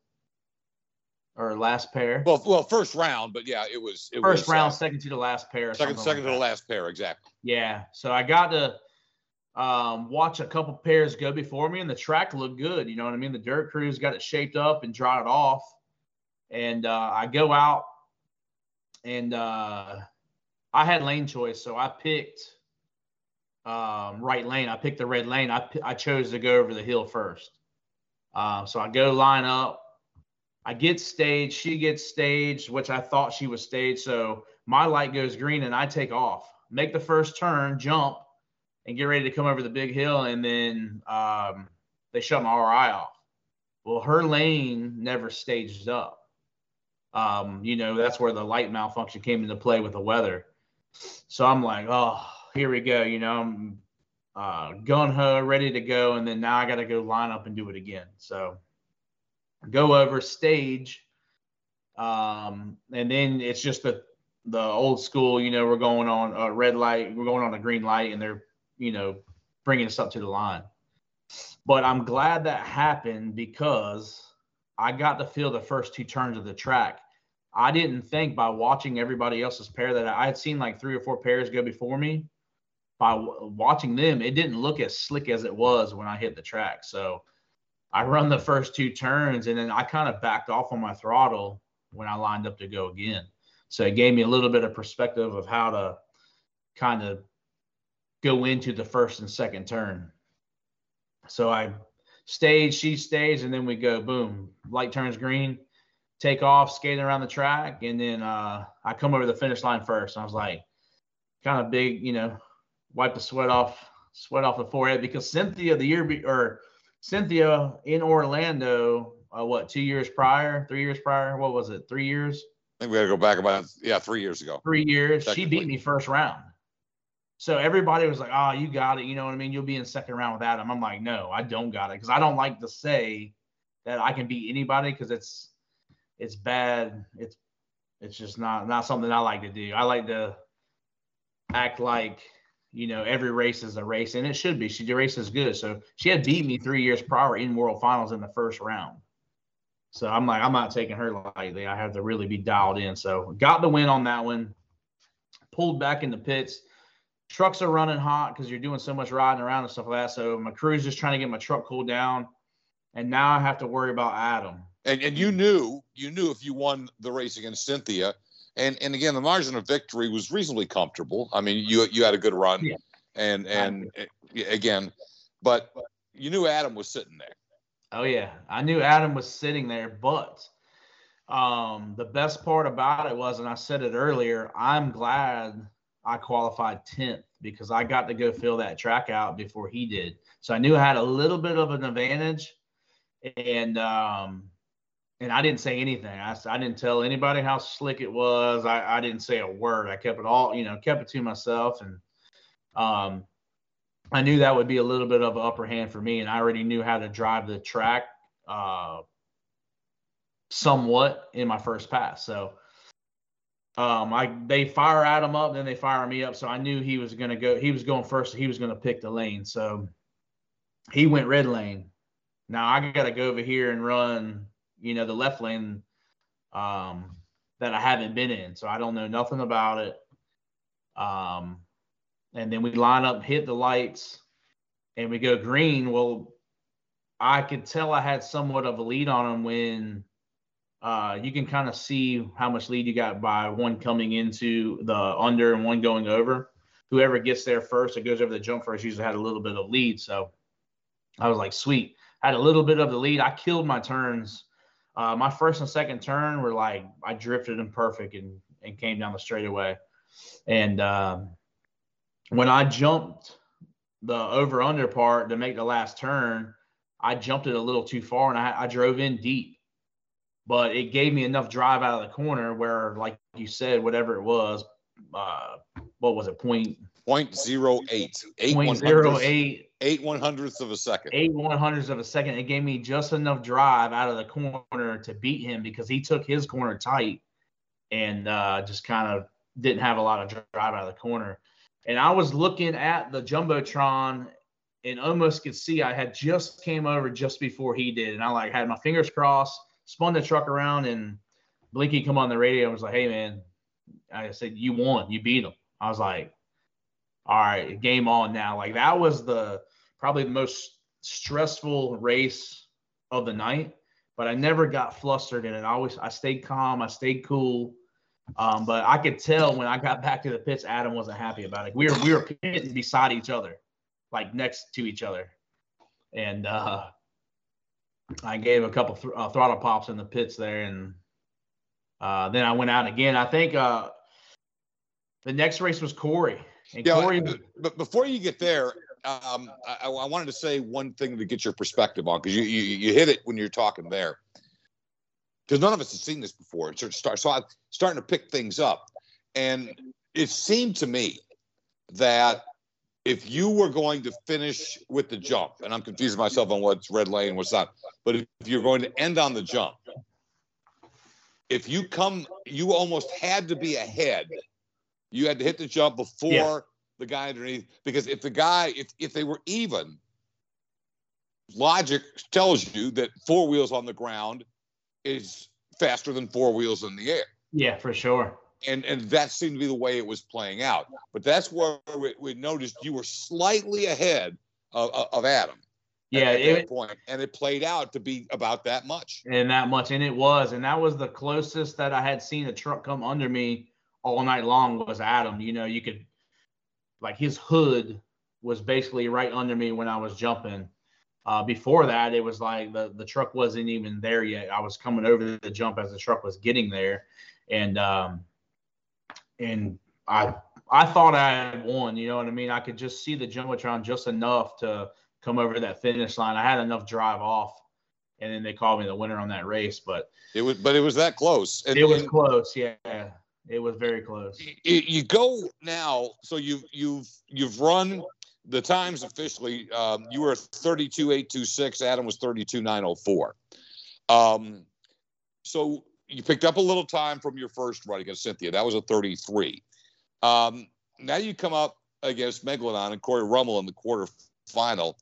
or last pair. Well, well, first round, but yeah, it was it first was, uh, round, second to the last pair. second second like to the last pair, exactly. Yeah. So I got to um, watch a couple pairs go before me, and the track looked good. You know what I mean? The dirt crews got it shaped up and dried it off. And uh, I go out, and uh, I had lane choice, so I picked um, right lane. I picked the red lane. I I chose to go over the hill first. Uh, so I go line up. I get staged. She gets staged, which I thought she was staged. So my light goes green and I take off, make the first turn, jump, and get ready to come over the big hill. And then um, they shut my RI off. Well, her lane never staged up. Um, you know, that's where the light malfunction came into play with the weather. So I'm like, oh, here we go. You know, I'm uh, gun ho, ready to go. And then now I got to go line up and do it again. So go over stage. Um, and then it's just the, the old school, you know, we're going on a red light, we're going on a green light, and they're, you know, bringing us up to the line. But I'm glad that happened because I got to feel the first two turns of the track. I didn't think by watching everybody else's pair that I had seen like three or four pairs go before me. By w- watching them, it didn't look as slick as it was when I hit the track. So I run the first two turns and then I kind of backed off on my throttle when I lined up to go again. So it gave me a little bit of perspective of how to kind of go into the first and second turn. So I stage, she staged, and then we go boom, light turns green, take off, skating around the track, and then uh, I come over the finish line first. I was like, kind of big, you know, wipe the sweat off, sweat off the forehead because Cynthia the year be, or Cynthia in Orlando, uh, what two years prior, three years prior, what was it, three years? I think we got to go back about yeah three years ago. three years. She beat me first round. So everybody was like, "Oh, you got it." You know what I mean? You'll be in second round with Adam. I'm like, "No, I don't got it," because I don't like to say that I can beat anybody because it's it's bad. It's it's just not not something I like to do. I like to act like you know every race is a race, and it should be. She races good, so she had beat me three years prior in World Finals in the first round. So I'm like, I'm not taking her lightly. I have to really be dialed in. So got the win on that one. Pulled back in the pits. Trucks are running hot because you're doing so much riding around and stuff like that. So my crew's just trying to get my truck cooled down. And now I have to worry about Adam. And and you knew you knew if you won the race against Cynthia, and and again the margin of victory was reasonably comfortable. I mean you you had a good run, Yeah. and and again, but you knew Adam was sitting there. Oh yeah, I knew Adam was sitting there, but um, the best part about it was, and I said it earlier, I'm glad I qualified 10th because I got to go fill that track out before he did. So I knew I had a little bit of an advantage, and um, and I didn't say anything. I, I didn't tell anybody how slick it was. I, I didn't say a word. I kept it all, you know, kept it to myself, and um, I knew that would be a little bit of an upper hand for me, and I already knew how to drive the track uh, somewhat in my first pass. So um, I they fire Adam up, then they fire me up. So I knew he was to go. He was going first. He was to pick the lane. So he went red lane. Now I got to go over here and run, you know, the left lane um, that I haven't been in. So I don't know nothing about it. Um, and then we line up, hit the lights, and we go green. Well, I could tell I had somewhat of a lead on him when uh, you can kind of see how much lead you got by one coming into the under and one going over. Whoever gets there first or goes over the jump first usually had a little bit of lead. So I was like, sweet. Had a little bit of the lead. I killed my turns. Uh, my first and second turn were like I drifted them perfect and and came down the straightaway. And um, when I jumped the over under part to make the last turn, I jumped it a little too far and I, I drove in deep. But it gave me enough drive out of the corner where, like you said, whatever it was, uh, what was it, point Point zero eight. Eight point one zero hundredths. eight Eight one hundredths of a second. eight one hundredths of a second. It gave me just enough drive out of the corner to beat him because he took his corner tight and uh, just kind of didn't have a lot of drive out of the corner. And I was looking at the jumbotron and almost could see I had just came over just before he did, and I like had my fingers crossed, spun the truck around, and Blinky come on the radio and was like, "Hey man," I said, "You won, you beat him." I was like, "All right, game on now." Like that was the probably the most stressful race of the night, but I never got flustered in it. I always I stayed calm, I stayed cool. Um, but I could tell when I got back to the pits, Adam wasn't happy about it. We were we were pitting beside each other, like next to each other, and uh, I gave a couple th- uh, throttle pops in the pits there, and uh, then I went out again. I think uh, the next race was Corey, and Yeah, Corey. but, before you get there, um, I, I wanted to say one thing to get your perspective on because you, you you hit it when you're talking there. Because none of us have seen this before. So, start, so I'm starting to pick things up, and it seemed to me that if you were going to finish with the jump, and I'm confusing myself on what's red lane, what's not, but if you're going to end on the jump, if you come, you almost had to be ahead. You had to hit the jump before Yeah. the guy underneath, because if the guy, if if they were even, logic tells you that four wheels on the ground is faster than four wheels in the air yeah, for sure. And and that seemed to be the way it was playing out. But that's where we, we noticed you were slightly ahead of, of- Adam. at- Yeah, at, it, that point, and it played out to be about that much. and that much and it was and that was the closest that i had seen a truck come under me all night long was adam you know you could like his hood was basically right under me when i was jumping uh, before that it was like the, the truck wasn't even there yet i was coming over the jump as the truck was getting there and um and i i thought i had won you know what i mean i could just see the jumbotron just enough to come over that finish line i had enough drive off and then they called me the winner on that race. But It was, but it was that close. And, it was and close. Yeah, it was very close. y- you go now. So you've you've you've run the times officially. Um, you were thirty two eight two six. Adam was thirty two nine oh four. Um, so you picked up a little time from your first run against Cynthia. That was a thirty three. Um, now you come up against Megalodon and Corey Rummel in the quarter final,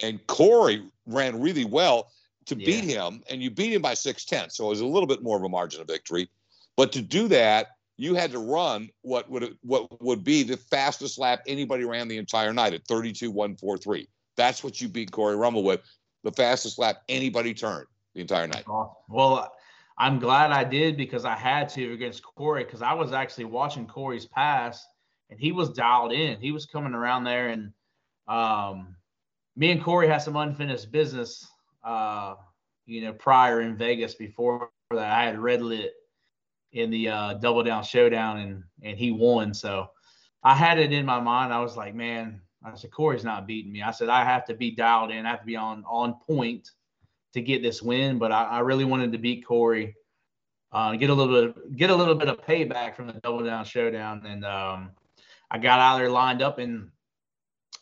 and Corey ran really well to Yeah. beat him, and you beat him by six tenths. So it was a little bit more of a margin of victory. But to do that, you had to run what would what would be the fastest lap anybody ran the entire night at 32.143. That's what you beat Corey Rummel with, the fastest lap anybody turned. the entire night. Well, I'm glad I did because I had to against Corey because I was actually watching Corey's pass and he was dialed in. He was coming around there and um, me and Corey had some unfinished business, uh, you know, prior in Vegas before that. I had red lit in the uh, double down showdown and and he won. So I had it in my mind. I was like, man, I said Corey's not beating me. I said I have to be dialed in. I have to be on on point to get this win. But I, I really wanted to beat Corey, uh, get a little bit get a little bit of payback from the double down showdown. And um, I got out there lined up and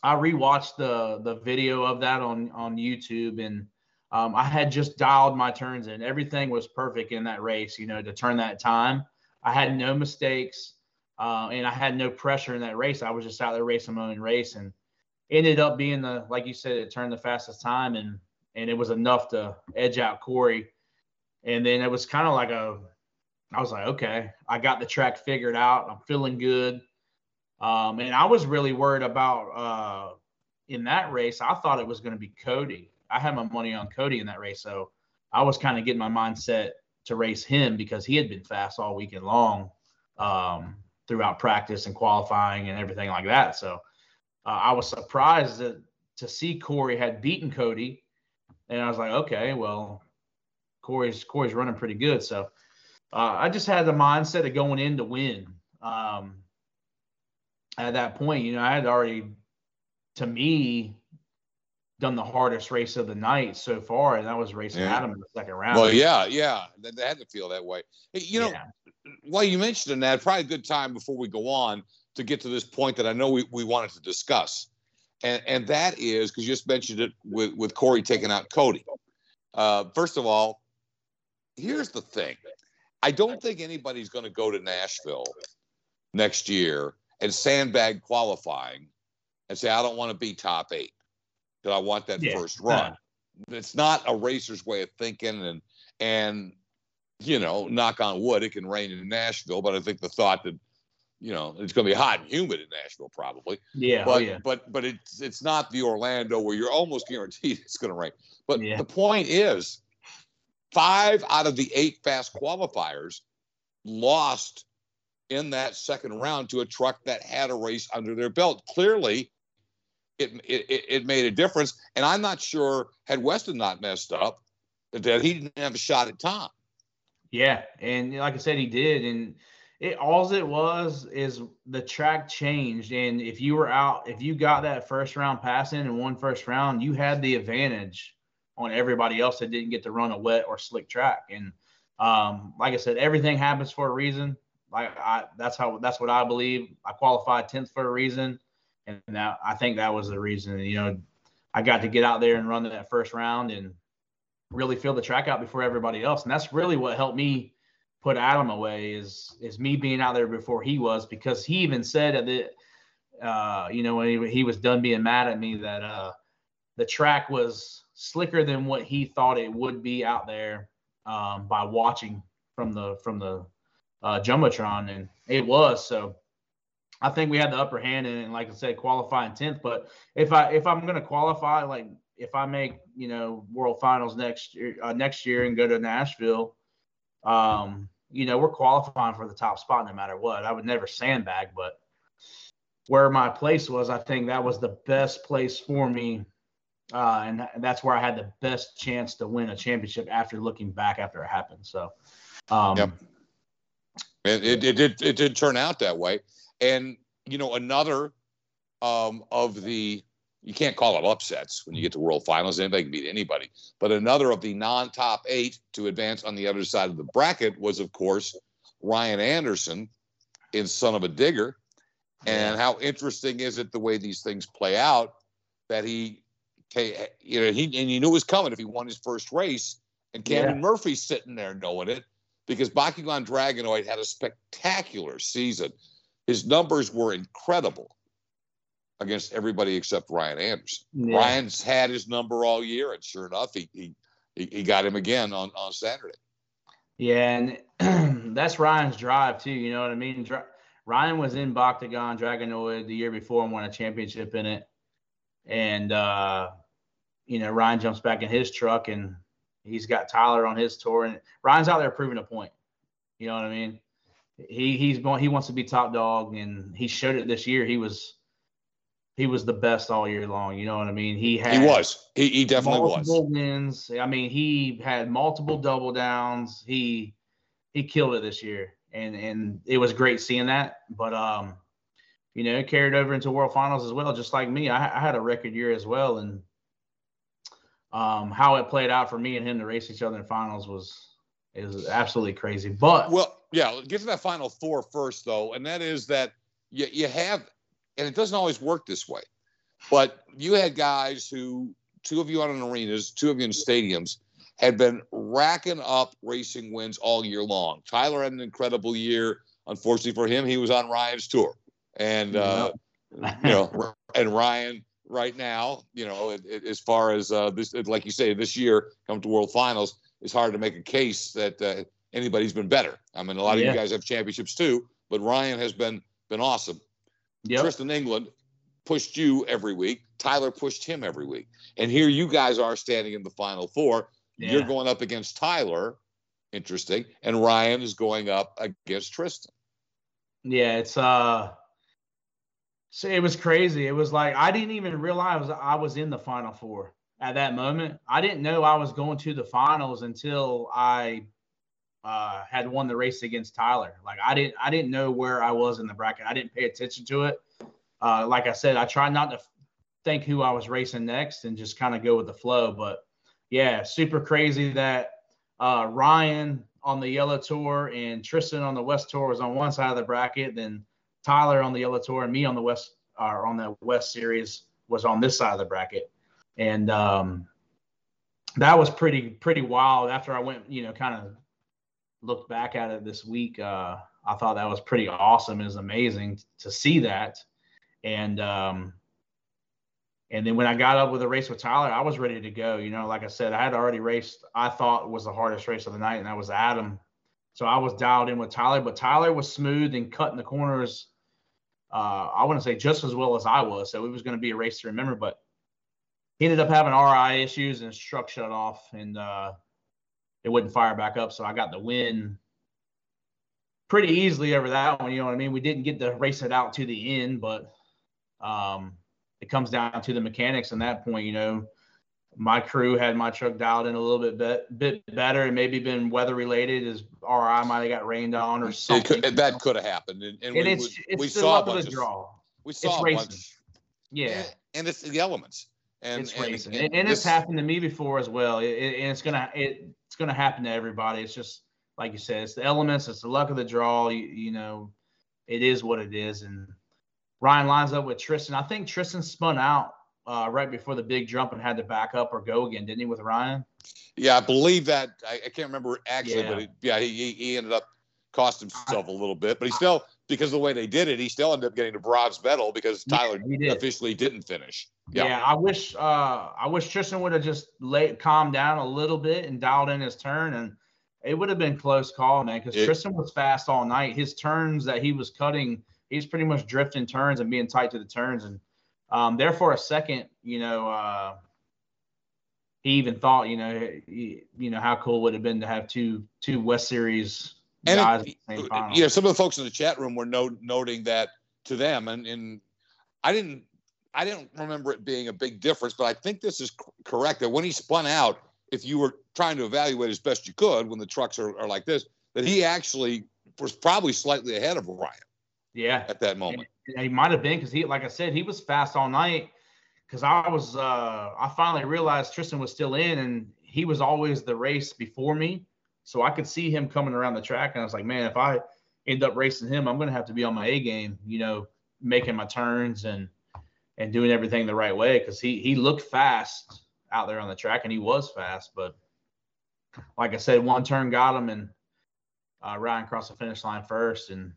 I rewatched the the video of that on on YouTube and um, I had just dialed my turns in. Everything was perfect in that race, you know, to turn that time. I had no mistakes, uh, and I had no pressure in that race. I was just out there racing my own race, and ended up being the like you said, it turned the fastest time, and and it was enough to edge out Corey. And then it was kind of like a, I was like, okay, I got the track figured out. I'm feeling good. Um, and I was really worried about uh, in that race. I thought it was going to be Cody. I had my money on Cody in that race, so I was kind of getting my mindset to race him because he had been fast all weekend long um, throughout practice and qualifying and everything like that. So uh, I was surprised that, to see Corey had beaten Cody, and I was like, okay, well, Corey's Corey's running pretty good. So uh, I just had the mindset of going in to win. Um, at that point, you know, I had already, to me, done the hardest race of the night so far, and that was racing yeah. Adam in the second round. Well, yeah, yeah, they had to feel that way. You know, yeah. while you mentioned that, probably a good time before we go on to get to this point that I know we, we wanted to discuss, and and that is because you just mentioned it with with Corey taking out Cody. Uh, first of all, here's the thing: I don't think anybody's going to go to Nashville next year and sandbag qualifying and say I don't want to be top eight that I want that yeah. first run. It's not a racer's way of thinking, and and you know, knock on wood, it can rain in Nashville, but I think the thought that you know it's going to be hot and humid in Nashville probably. Yeah, oh, but oh yeah. but but it's it's not the Orlando where you're almost guaranteed it's going to rain. But yeah. the point is, five out of the eight fast qualifiers lost in that second round to a truck that had a race under their belt. Clearly, it, it, it made a difference. And I'm not sure had Weston not messed up that he didn't have a shot at Tom. Yeah, and like I said, he did, and it all it was is the track changed, and if you were out, if you got that first round passing and won first round, you had the advantage on everybody else that didn't get to run a wet or slick track. And um, like I said, everything happens for a reason. Like I, that's how that's what I believe. I qualified tenth for a reason and that I think that was the reason. You know, I got to get out there and run that first round and really feel the track out before everybody else, and that's really what helped me put Adam away is is me being out there before he was because he even said that uh, you know when he, he was done being mad at me that uh, the track was slicker than what he thought it would be out there um, by watching from the from the uh, jumbotron and it was so I think we had the upper hand and, like I said, qualifying tenth. But if I if I'm going to qualify, like if I make you know World Finals next year uh, next year and go to Nashville, um, you know we're qualifying for the top spot no matter what. I would never sandbag, but where my place was, I think that was the best place for me, uh, and that's where I had the best chance to win a championship after looking back after it happened. So, um, yep. It, it, it, did it did turn out that way. And you know, another um, of the you can't call it upsets when you get to World Finals. Anybody can beat anybody. But another of the non-top eight to advance on the other side of the bracket was, of course, Ryan Anderson in Son of a Digger. And how interesting is it the way these things play out that he, you know, he and you knew it was coming if he won his first race, and Cameron yeah. Murphy's sitting there knowing it because Bakugan Dragonoid had a spectacular season his numbers were incredible against everybody except Ryan Anderson. Yeah. Ryan's had his number all year, and sure enough, he he he got him again on on Saturday. Yeah, and that's Ryan's drive too. You know what I mean? Ryan was in Bakugan Dragonoid the year before and won a championship in it. And uh, you know, Ryan jumps back in his truck and he's got Tyler on his tour, and Ryan's out there proving a point. You know what I mean? He he's. He wants to be top dog, and he showed it this year. He was he was the best all year long. You know what I mean? He had he was he, he definitely multiple was wins. I mean, he had multiple double downs. He he killed it this year, and and it was great seeing that. But um, you know, carried over into World Finals as well, just like me. I, I had a record year as well, and um, how it played out for me and him to race each other in finals was is absolutely crazy. But well, yeah, get to that final four first though, and that is that you you have, and it doesn't always work this way, but you had guys who two of you out in arenas, two of you in stadiums, had been racking up racing wins all year long. Tyler had an incredible year. Unfortunately for him, he was on Ryan's tour, and uh, you know, and Ryan right now, you know, it, it, as far as uh, this, like you say, this year come to World Finals, it's hard to make a case that uh, anybody's been better. I mean, a lot of yeah. you guys have championships too, but Ryan has been been awesome. Yep. Tristan England pushed you every week. Tyler pushed him every week, and here you guys are standing in the final four. Yeah. You're going up against Tyler, interesting, and Ryan is going up against Tristan. Yeah, it's uh so it was crazy. It was like I didn't even realize I was in the final four at that moment. I didn't know I was going to the finals until I uh, had won the race against Tyler. Like I didn't I didn't know where I was in the bracket. I didn't pay attention to it. Uh, like I said, I tried not to think who I was racing next and just kind of go with the flow. But yeah, super crazy that uh, Ryan on the yellow tour and Tristan on the west tour was on one side of the bracket. Then Tyler on the yellow tour and me on the west or on the west series was on this side of the bracket, and um, that was pretty pretty wild. After I went, you know, kind of looked back at it this week, uh, I thought that was pretty awesome. It was amazing to see that, and um, and then when I got up with a race with Tyler, I was ready to go. You know, like I said, I had already raced. I thought was the hardest race of the night, and that was Adam. So I was dialed in with Tyler, but Tyler was smooth and cutting the corners uh, I want to say just as well as I was. So it was going to be a race to remember, but he ended up having RI issues and his truck shut off and uh, it wouldn't fire back up. So I got the win pretty easily over that one. You know what I mean? We didn't get to race it out to the end, but um, it comes down to the mechanics. And that point, you know, my crew had my truck dialed in a little bit be- bit better and maybe been weather related as RI might have got rained on or something. Could, that could have happened. And, and, and we, it's, it's we saw a bunch of, draw. We saw it's a racing. bunch. Yeah. And it's the elements. And it's racing. And, and, it's happened to me before as well. It, it, and it's gonna it, it's gonna happen to everybody. It's just like you said, it's the elements, it's the luck of the draw. You, you know, it is what it is. And Ryan lines up with Tristan. I think Tristan spun out uh, right before the big jump and had to back up or go again, didn't he, with Ryan? Yeah, I believe that. I, I can't remember actually, yeah. but it, yeah, he, he ended up cost himself a little bit, but he still because of the way they did it, he still ended up getting the bronze medal because Tyler yeah, did. officially didn't finish. Yeah. yeah, I wish uh, I wish Tristan would have just laid calmed down a little bit and dialed in his turn, and it would have been close call, man. Because Tristan was fast all night. His turns that he was cutting, he's pretty much drifting turns and being tight to the turns, and um, there for a second, you know, uh, he even thought, you know, he, you know how cool would have been to have two two West Series and. It, you know, some of the folks in the chat room were note, noting that to them, and, and I didn't I didn't remember it being a big difference, but I think this is correct that when he spun out, if you were trying to evaluate as best you could when the trucks are, are like this, that he actually was probably slightly ahead of Ryan. Yeah. At that moment. he might have been because he, like I said, he was fast all night. Because I was, uh, I finally realized Tristan was still in, and he was always the race before me, so I could see him coming around the track, and I was like, man, if I end up racing him, I'm gonna have to be on my A game, you know, making my turns and and doing everything the right way because he he looked fast out there on the track, and he was fast, but like I said, one turn got him, and uh, Ryan crossed the finish line first, and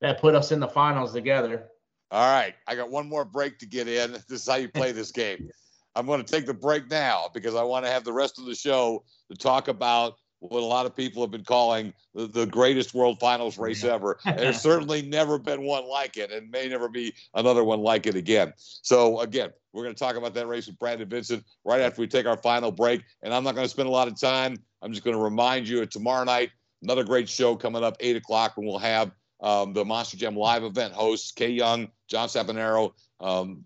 that put us in the finals together. All right. I got one more break to get in. This is how you play this game. I'm going to take the break now because I want to have the rest of the show to talk about what a lot of people have been calling the, the greatest World Finals race ever. There's certainly never been one like it, and may never be another one like it again. So again, we're going to talk about that race with Brandon Vinson right after we take our final break. And I'm not going to spend a lot of time. I'm just going to remind you of tomorrow night, another great show coming up, 8 o'clock, and we'll have um, the Monster Jam live event hosts, Kay Young, John Sapanero. Um,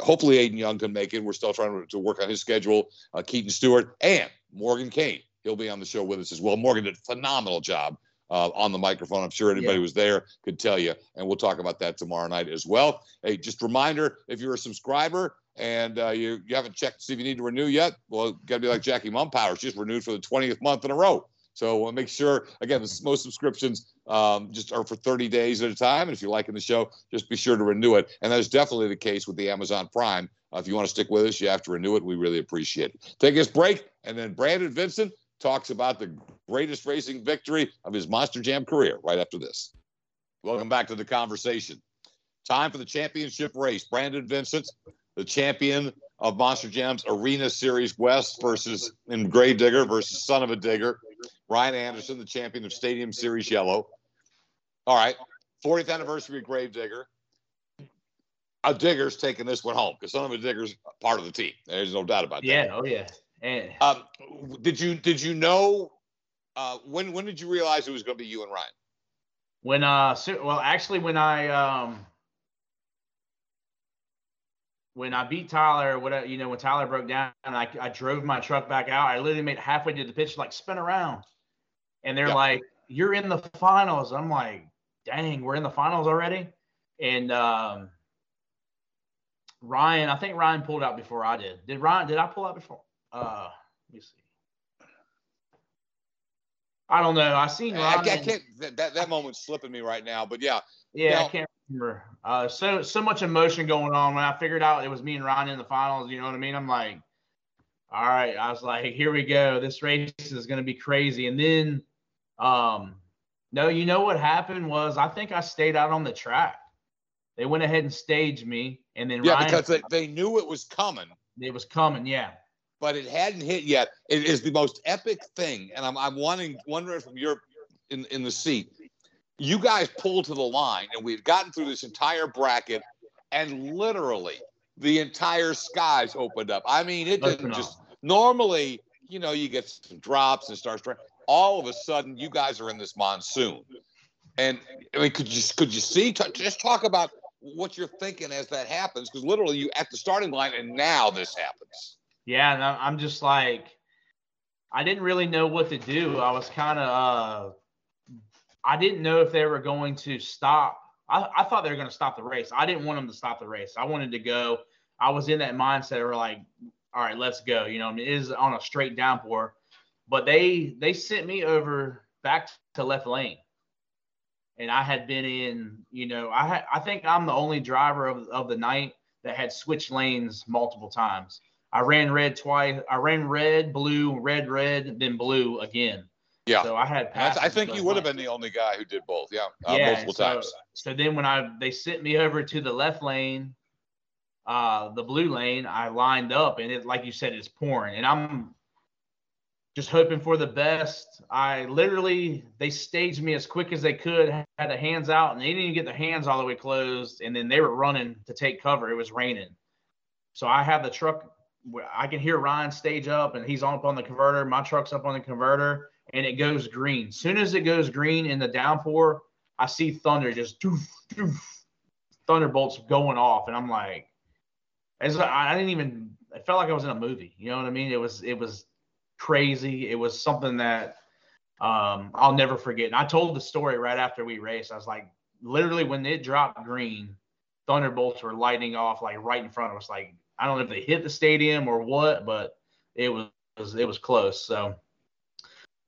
hopefully, Aiden Young can make it. We're still trying to, to work on his schedule. Uh, Keaton Stewart and Morgan Kane. He'll be on the show with us as well. Morgan did a phenomenal job uh, on the microphone. I'm sure anybody yeah. was there could tell you, and we'll talk about that tomorrow night as well. Hey, just reminder: if you're a subscriber and uh, you you haven't checked to see if you need to renew yet, well, got to be like Jackie Mumpowers, just renewed for the 20th month in a row. So we'll make sure again, most subscriptions um, just are for 30 days at a time. And if you're liking the show, just be sure to renew it. And that's definitely the case with the Amazon Prime. Uh, if you want to stick with us, you have to renew it. We really appreciate it. Take this break, and then Brandon Vinson talks about the greatest racing victory of his Monster Jam career right after this. Welcome back to the conversation. Time for the championship race. Brandon Vinson, the champion of Monster Jam's Arena Series West versus in Grave Digger versus Son of a Digger. Ryan Anderson, the champion of Stadium Series Yellow. All right, 40th anniversary of Grave Digger. A Digger's taking this one home because Son of a Digger's part of the team. There's no doubt about that. Yeah, oh yeah. And um, did you did you know uh, when when did you realize it was going to be you and Ryan? When uh, so, well, actually, when I um, when I beat Tyler, what you know, when Tyler broke down, and I, I drove my truck back out. I literally made halfway to the pitch, like spin around, and they're like, "You're in the finals." I'm like, "Dang, we're in the finals already!" And um, Ryan, I think Ryan pulled out before I did. Did Ryan? Did I pull out before? Uh, let me see. I don't know. I seen. I, I can't. That, that that moment's slipping me right now, but yeah. Yeah, now, I can't remember. Uh, so so much emotion going on when I figured out it was me and Ron in the finals. You know what I mean? I'm like, all right. I was like, here we go. This race is going to be crazy. And then, um, no, you know what happened was I think I stayed out on the track. They went ahead and staged me, and then yeah, Ryan, because they, they knew it was coming. It was coming, yeah but it hadn't hit yet. It is the most epic thing, and I'm I'm wanting wondering from your in in the seat. You guys pulled to the line, and we've gotten through this entire bracket, and literally the entire skies opened up. I mean, it didn't just normally, you know, you get some drops and starts. All of a sudden, you guys are in this monsoon, and I mean, could you could you see? Just talk about what you're thinking as that happens, because literally you at the starting line, and now this happens. Yeah, and I'm just like, I didn't really know what to do. I was kind of, uh, I didn't know if they were going to stop. I, I thought they were going to stop the race. I didn't want them to stop the race. I wanted to go. I was in that mindset of like, all right, let's go. You know, I mean, it is on a straight downpour, but they they sent me over back to left lane, and I had been in. You know, I I think I'm the only driver of of the night that had switched lanes multiple times. I ran red twice. I ran red, blue, red, red, then blue again. Yeah. So I had. I think you would have been the only guy who did both. Yeah. Uh, yeah. Multiple so, times. So then when I they sent me over to the left lane, uh, the blue lane, I lined up and it, like you said, it's pouring, and I'm just hoping for the best. I literally they staged me as quick as they could, had the hands out, and they didn't even get the hands all the way closed, and then they were running to take cover. It was raining. So I have the truck I can hear Ryan stage up and he's on up on the converter. My truck's up on the converter and it goes green. Soon as it goes green in the downpour, I see thunder just doof, doof, thunderbolts going off, and I'm like, as I didn't even. It felt like I was in a movie. You know what I mean? It was it was crazy. It was something that um, I'll never forget. And I told the story right after we raced. I was like, literally when it dropped green, thunderbolts were lighting off like right in front of us. Like I don't know if they hit the stadium or what, but it was it was close. So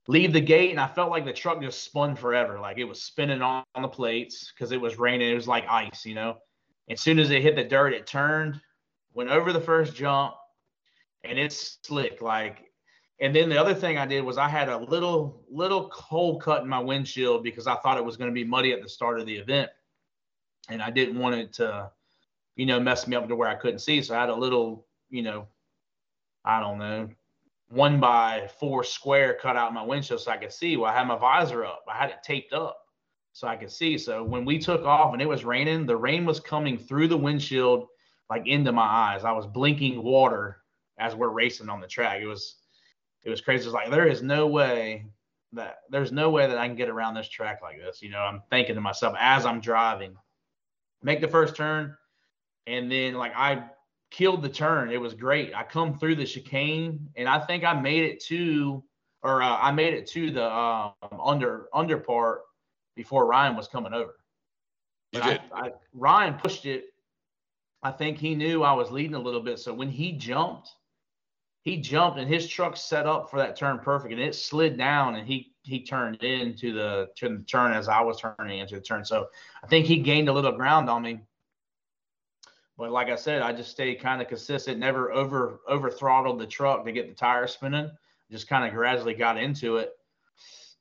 leave the gate, and I felt like the truck just spun forever. Like it was spinning on, on the plates because it was raining. It was like ice, you know. As soon as it hit the dirt, it turned, went over the first jump, and it's slick. Like, and then the other thing I did was I had a little little hole cut in my windshield because I thought it was going to be muddy at the start of the event, and I didn't want it to you know, messed me up to where I couldn't see. So I had a little, you know, I don't know, one by four square cut out my windshield so I could see. Well, I had my visor up. I had it taped up so I could see. So when we took off and it was raining, the rain was coming through the windshield like into my eyes. I was blinking water as we're racing on the track. It was it was crazy. It's like there is no way that there's no way that I can get around this track like this. You know, I'm thinking to myself as I'm driving, make the first turn, and then like I killed the turn. It was great. I come through the chicane, and I think I made it to, or uh, I made it to the um, under under part before Ryan was coming over. You did. I, I, Ryan pushed it. I think he knew I was leading a little bit, so when he jumped, he jumped and his truck set up for that turn perfect, and it slid down, and he he turned into the to the turn as I was turning into the turn. So I think he gained a little ground on me. But like I said, I just stayed kind of consistent, never over over throttled the truck to get the tires spinning. Just kind of gradually got into it.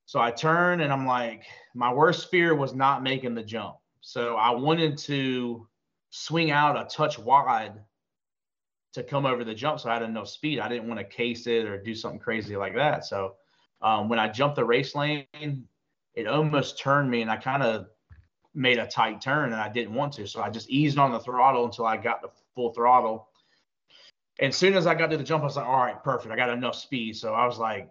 So I turned and I'm like, my worst fear was not making the jump. So I wanted to swing out a touch wide to come over the jump so I had enough speed. I didn't want to case it or do something crazy like that. So um, when I jumped the race lane, it almost turned me and I kind of made a tight turn and I didn't want to. So I just eased on the throttle until I got the full throttle. And as soon as I got to the jump, I was like, all right, perfect. I got enough speed. So I was like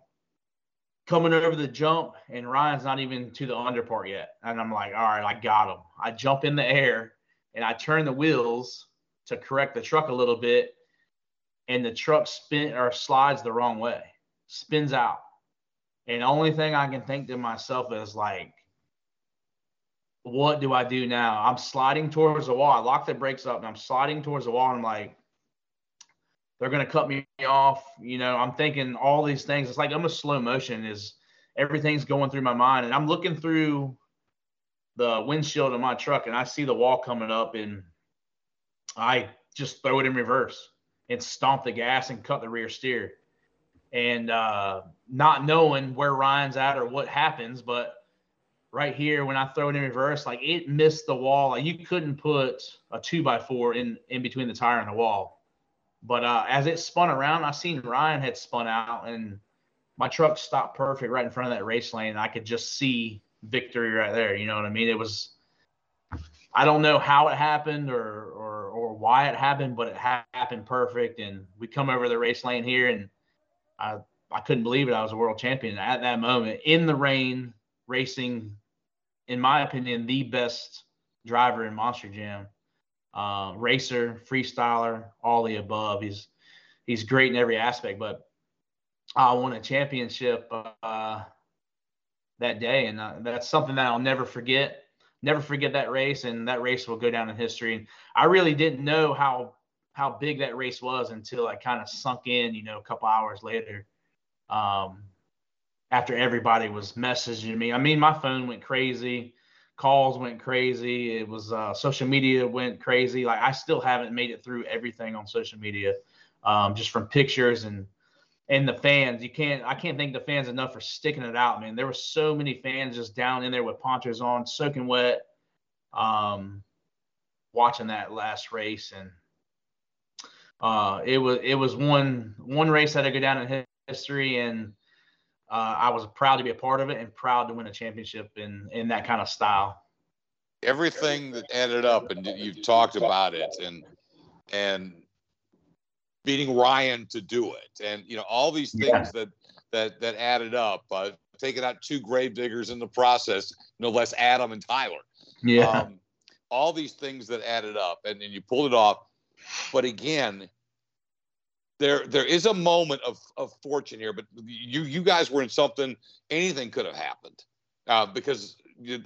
coming over the jump, and Ryan's not even to the under part yet. And I'm like, all right, I got him. I jump in the air and I turn the wheels to correct the truck a little bit. And the truck spin or slides the wrong way, spins out. And the only thing I can think to myself is like, what do I do now? I'm sliding towards the wall. I lock the brakes up and I'm sliding towards the wall. And I'm like, they're gonna cut me off. You know, I'm thinking all these things. It's like almost slow motion. Is everything's going through my mind, and I'm looking through the windshield of my truck, and I see the wall coming up, and I just throw it in reverse and stomp the gas and cut the rear steer, and uh, not knowing where Ryan's at or what happens, but right here when I throw it in reverse, like it missed the wall. Like you couldn't put a two by four in in between the tire and the wall. But uh, as it spun around, I seen Ryan had spun out, and my truck stopped perfect right in front of that race lane. I could just see victory right there. You know what I mean? It was. I don't know how it happened or or or why it happened, but it ha- happened perfect. And we come over the race lane here, and I I couldn't believe it. I was a world champion at that moment in the rain, racing. In my opinion, the best driver in Monster Jam uh, racer, freestyler, all the above. He's he's great in every aspect. But I won a championship uh, that day, and uh, that's something that I'll never forget. Never forget that race, and that race will go down in history. And I really didn't know how how big that race was until I kind of sunk in, you know, a couple hours later. Um, after everybody was messaging me, I mean, my phone went crazy calls went crazy. It was uh, social media went crazy. Like I still haven't made it through everything on social media, um, just from pictures and and the fans. You can't I can't thank the fans enough for sticking it out, man. There were so many fans just down in there with ponchos on, soaking wet, um, watching that last race, and uh, it was it was one one race that I go down in history and. Uh, I was proud to be a part of it and proud to win a championship in in that kind of style. Everything that added up, and you've talked about it, and and beating Ryan to do it, and you know all these things Yeah. that that that added up. Uh, taking out two grave diggers in the process, no less Adam and Tyler. Yeah. Um, all these things that added up, and then you pulled it off. But again, there there is a moment of, of fortune here. But you you guys were in something. Anything could have happened uh, because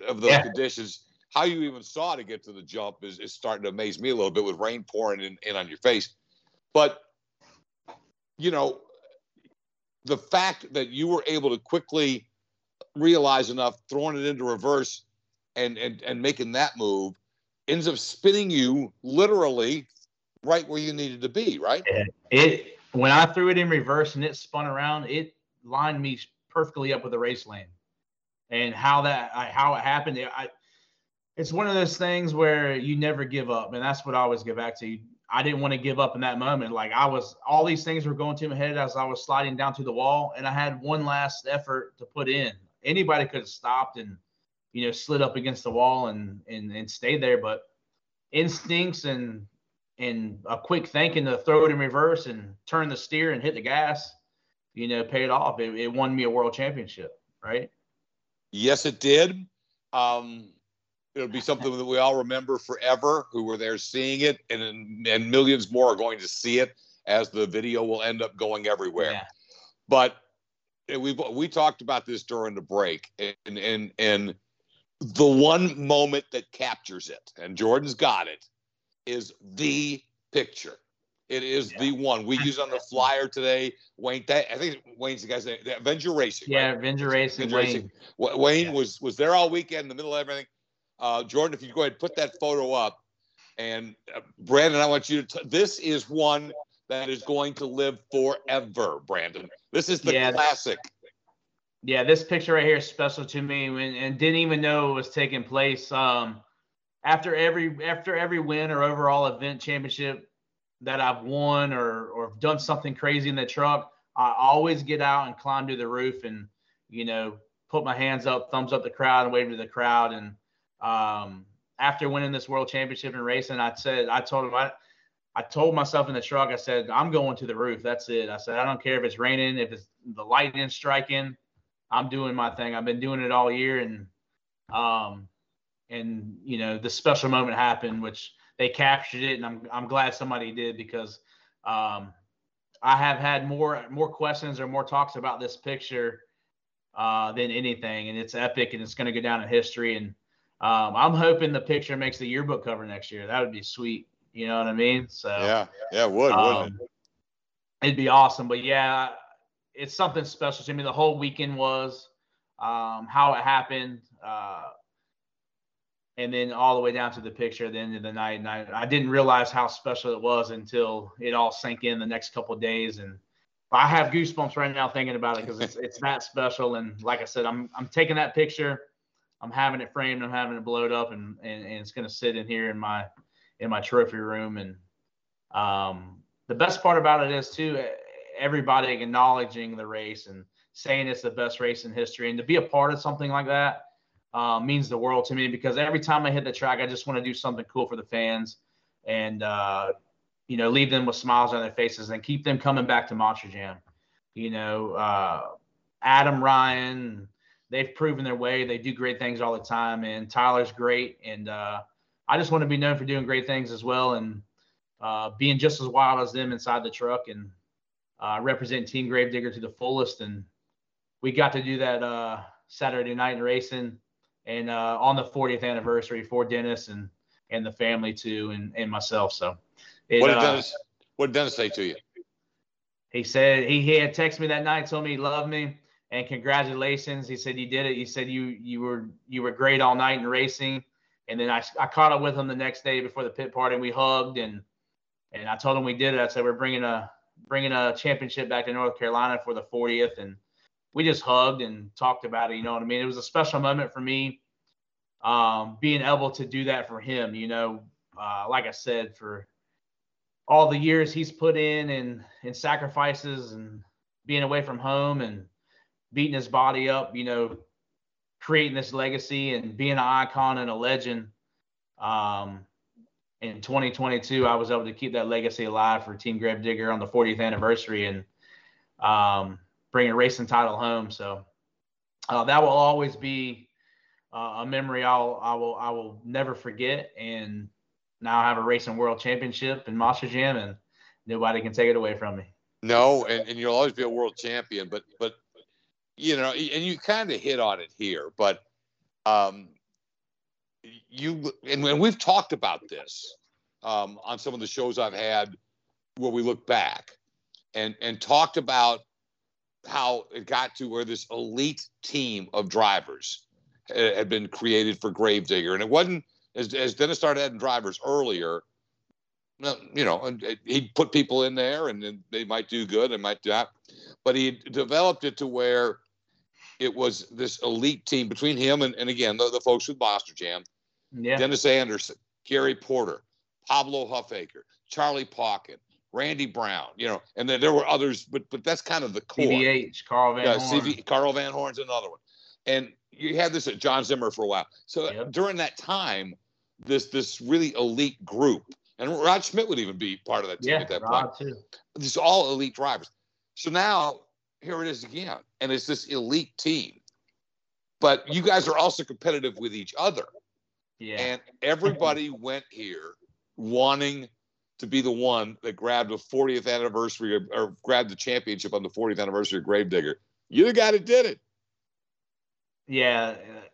of those Yeah. conditions. How you even saw to get to the jump is, is starting to amaze me a little bit with rain pouring in, in on your face. But you know, the fact that you were able to quickly realize enough, throwing it into reverse and and and making that move ends up spinning you literally right where you needed to be, right? It when I threw it in reverse and it spun around, it lined me perfectly up with the race lane. And how that I, how it happened, I it's one of those things where you never give up, and that's what I always go back to. I didn't want to give up in that moment. Like I was, all these things were going to my head as I was sliding down to the wall, and I had one last effort to put in. Anybody could have stopped and, you know, slid up against the wall and and and stayed there, but instincts and and a quick thinking to throw it in reverse and turn the steer and hit the gas, you know, paid off. It, it won me a world championship, right? Yes, it did. Um, it'll be something that we all remember forever who were there seeing it and and millions more are going to see it as the video will end up going everywhere Yeah. but we we talked about this during the break and and and the one moment that captures it and jordan's got it is the picture it is Yeah. the one we use on the flyer today wayne that, i think wayne's the guy's name the avenger racing right? Yeah, Avenger Racing. Avenger Wayne. Racing. Wa- Wayne Yeah. was was there all weekend in the middle of everything. Uh, Jordan, if you go ahead and put that photo up, and uh, Brandon, I want you to. T- this is one that is going to live forever, Brandon. This is the Yeah. classic. Yeah, this picture right here is special to me, and, and didn't even know it was taking place. Um, after every after every win or overall event championship that I've won or or done something crazy in the truck, I always get out and climb to the roof and you know put my hands up, thumbs up the crowd, and wave to the crowd. And um, after winning this world championship in racing, I said I told him I. I told myself in the truck, I said, I'm going to the roof. That's it. I said, I don't care if it's raining, if it's the lightning striking. I'm doing my thing. I've been doing it all year, and um, and you know the special moment happened, which they captured it, and I'm I'm glad somebody did because um, I have had more more questions or more talks about this picture uh, than anything, and it's epic, and it's going to go down in history. And um, I'm hoping the picture makes the yearbook cover next year. That would be sweet. You know what I mean? So Yeah, yeah, it would, wouldn't um, it'd be awesome. But yeah, it's something special to me. The whole weekend was um, how it happened, uh, and then all the way down to the picture at the end of the night. And I, I didn't realize how special it was until it all sank in the next couple of days. And I have goosebumps right now thinking about it because it's it's that special. And like I said, I'm I'm taking that picture. I'm having it framed. I'm having it blowed up, and and, and it's gonna sit in here in my in my trophy room. And um, the best part about it is too, everybody acknowledging the race and saying it's the best race in history, and to be a part of something like that uh, means the world to me because every time I hit the track, I just want to do something cool for the fans and uh, you know leave them with smiles on their faces and keep them coming back to Monster Jam. You know, uh, Adam Ryan, they've proven their way. They do great things all the time, and Tyler's great. And uh, I just want to be known for doing great things as well, and uh, being just as wild as them inside the truck, and uh, represent Team Grave Digger to the fullest. And we got to do that Saturday night in racing, and uh, on the 40th anniversary for Dennis and and the family too, and and myself. So, it, What did uh, What did Dennis say to you? he said he, he had texted me that night, told me he loved me and congratulations. He said you did it. He said you you were you were great all night in racing. And then I, I caught up with him the next day before the pit party and we hugged and and I told him we did it. I said we're bringing a bringing a championship back to North Carolina for the 40th and we just hugged and talked about it. You know what I mean? It was a special moment for me, um, being able to do that for him. You know, uh, like I said, for all the years he's put in and and sacrifices and being away from home and beating his body up, you know, creating this legacy and being an icon and a legend. Um, in 2022, I was able to keep that legacy alive for Team Grave Digger on the 40th anniversary and um, bring a racing title home. So uh, that will always be uh, a memory I'll I will I will never forget. And now I have a racing world championship in Monster Jam, and nobody can take it away from me. No, and, and you'll always be a world champion, but but you know, and you kind of hit on it here, but um, you and, and we've talked about this um, on some of the shows I've had where we look back and and talked about how it got to where this elite team of drivers had had been created for Grave Digger, and it wasn't as, as Dennis started adding drivers earlier. You know, and uh, he'd put people in there, and then they might do good, and might not. But he developed it to where it was this elite team between him and, and again the, the folks with Monster Jam, Yeah. Dennis Anderson, Gary Porter, Pablo Huffaker, Charlie Pauken, Randy Brown, you know, and then there were others, but but that's kind of the core. CVH, Carl Van yeah, Horn. CV, Carl Van Horn's another one, and you had this at John Zimmer for a while. So Yep. during that time, this this really elite group, and Rod Schmidt would even be part of that team yeah, at that point. Rod too. These are all elite drivers. So now here it is again, and it's this elite team. But you guys are also competitive with each other. Yeah. And everybody went here wanting to be the one that grabbed the 40th anniversary of, or grabbed the championship on the 40th anniversary of Grave Digger. You're the guy that did it. yeah, uh,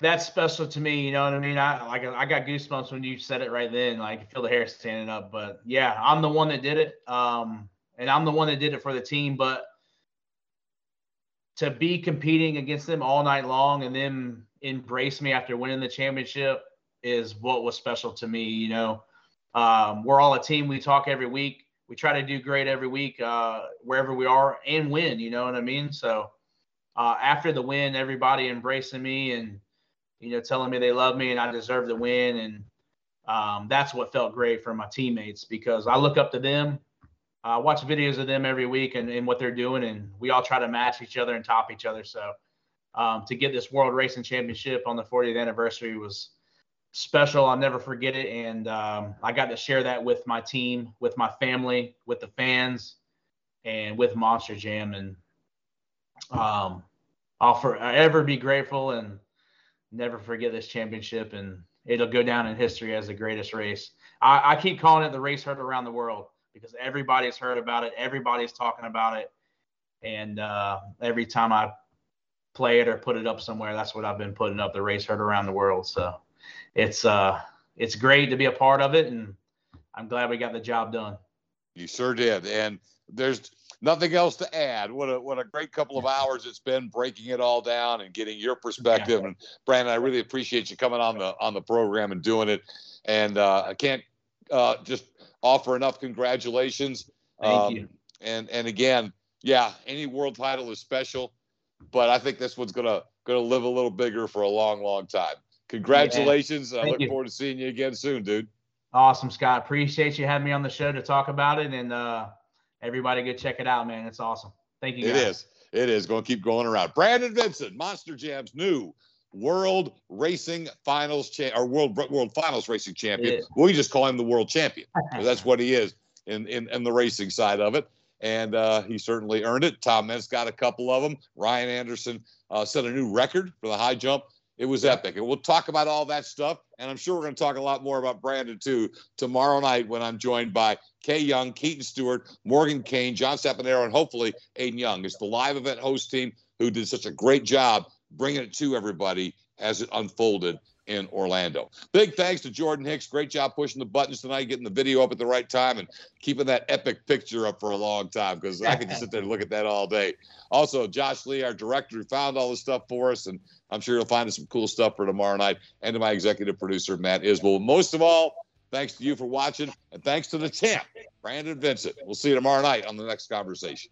that's special to me. You know what I mean? I like I got goosebumps when you said it right then. Like I feel the hair standing up. But yeah, I'm the one that did it. Um, and I'm the one that did it for the team. But to be competing against them all night long and them embrace me after winning the championship is what was special to me. You know, um, we're all a team. We talk every week. We try to do great every week uh, wherever we are and win. You know what I mean? So uh, after the win, everybody embracing me and you know telling me they love me and I deserve to win, and um, that's what felt great for my teammates because I look up to them. I watch videos of them every week and, and what they're doing, and we all try to match each other and top each other. So um, to get this World Racing Championship on the 40th anniversary was special. I'll never forget it, and um, I got to share that with my team, with my family, with the fans, and with Monster Jam, and um, I'll forever be grateful and never forget this championship, and it'll go down in history as the greatest race. I, I keep calling it the race heard around the world because everybody's heard about it, everybody's talking about it, and uh, every time I play it or put it up somewhere, that's what I've been putting up the race heard around the world. So it's uh it's great to be a part of it, and I'm glad we got the job done. You sure did. And there's nothing else to add. What a what a great couple of hours it's been breaking it all down and getting your perspective. And Brandon, I really appreciate you coming on the on the program and doing it. And uh, I can't uh, just offer enough congratulations. Thank Um, you. And and again, yeah, any world title is special, but I think this one's gonna gonna live a little bigger for a long, long time. Congratulations. I look you. forward to seeing you again soon, dude. Awesome, Scott. Appreciate you having me on the show to talk about it, and uh, everybody go check it out, man. It's awesome. Thank you. It guys. is. It is going to keep going around. Brandon Vinson, Monster Jam's new World Racing Finals champ or World World Finals Racing champion. We just call him the World Champion. that's what he is in, in in the racing side of it. And uh, he certainly earned it. Tom Meents got a couple of them. Ryan Anderson uh, set a new record for the high jump. It was epic. And we'll talk about all that stuff. And I'm sure we're going to talk a lot more about Brandon too tomorrow night when I'm joined by Kay Young, Keaton Stewart, Morgan Kane, John Sapanero, and hopefully Aiden Young. It's the live event host team who did such a great job bringing it to everybody as it unfolded in Orlando. Big thanks to Jordan Hicks. Great job pushing the buttons tonight, getting the video up at the right time, and keeping that epic picture up for a long time because I could just sit there and look at that all day. Also, Josh Lee, our director, who found all this stuff for us, and I'm sure you'll find some cool stuff for tomorrow night. And to my executive producer, Matt Isbell. Most of all, thanks to you for watching, and thanks to the champ, Brandon Vinson. We'll see you tomorrow night on the next conversation.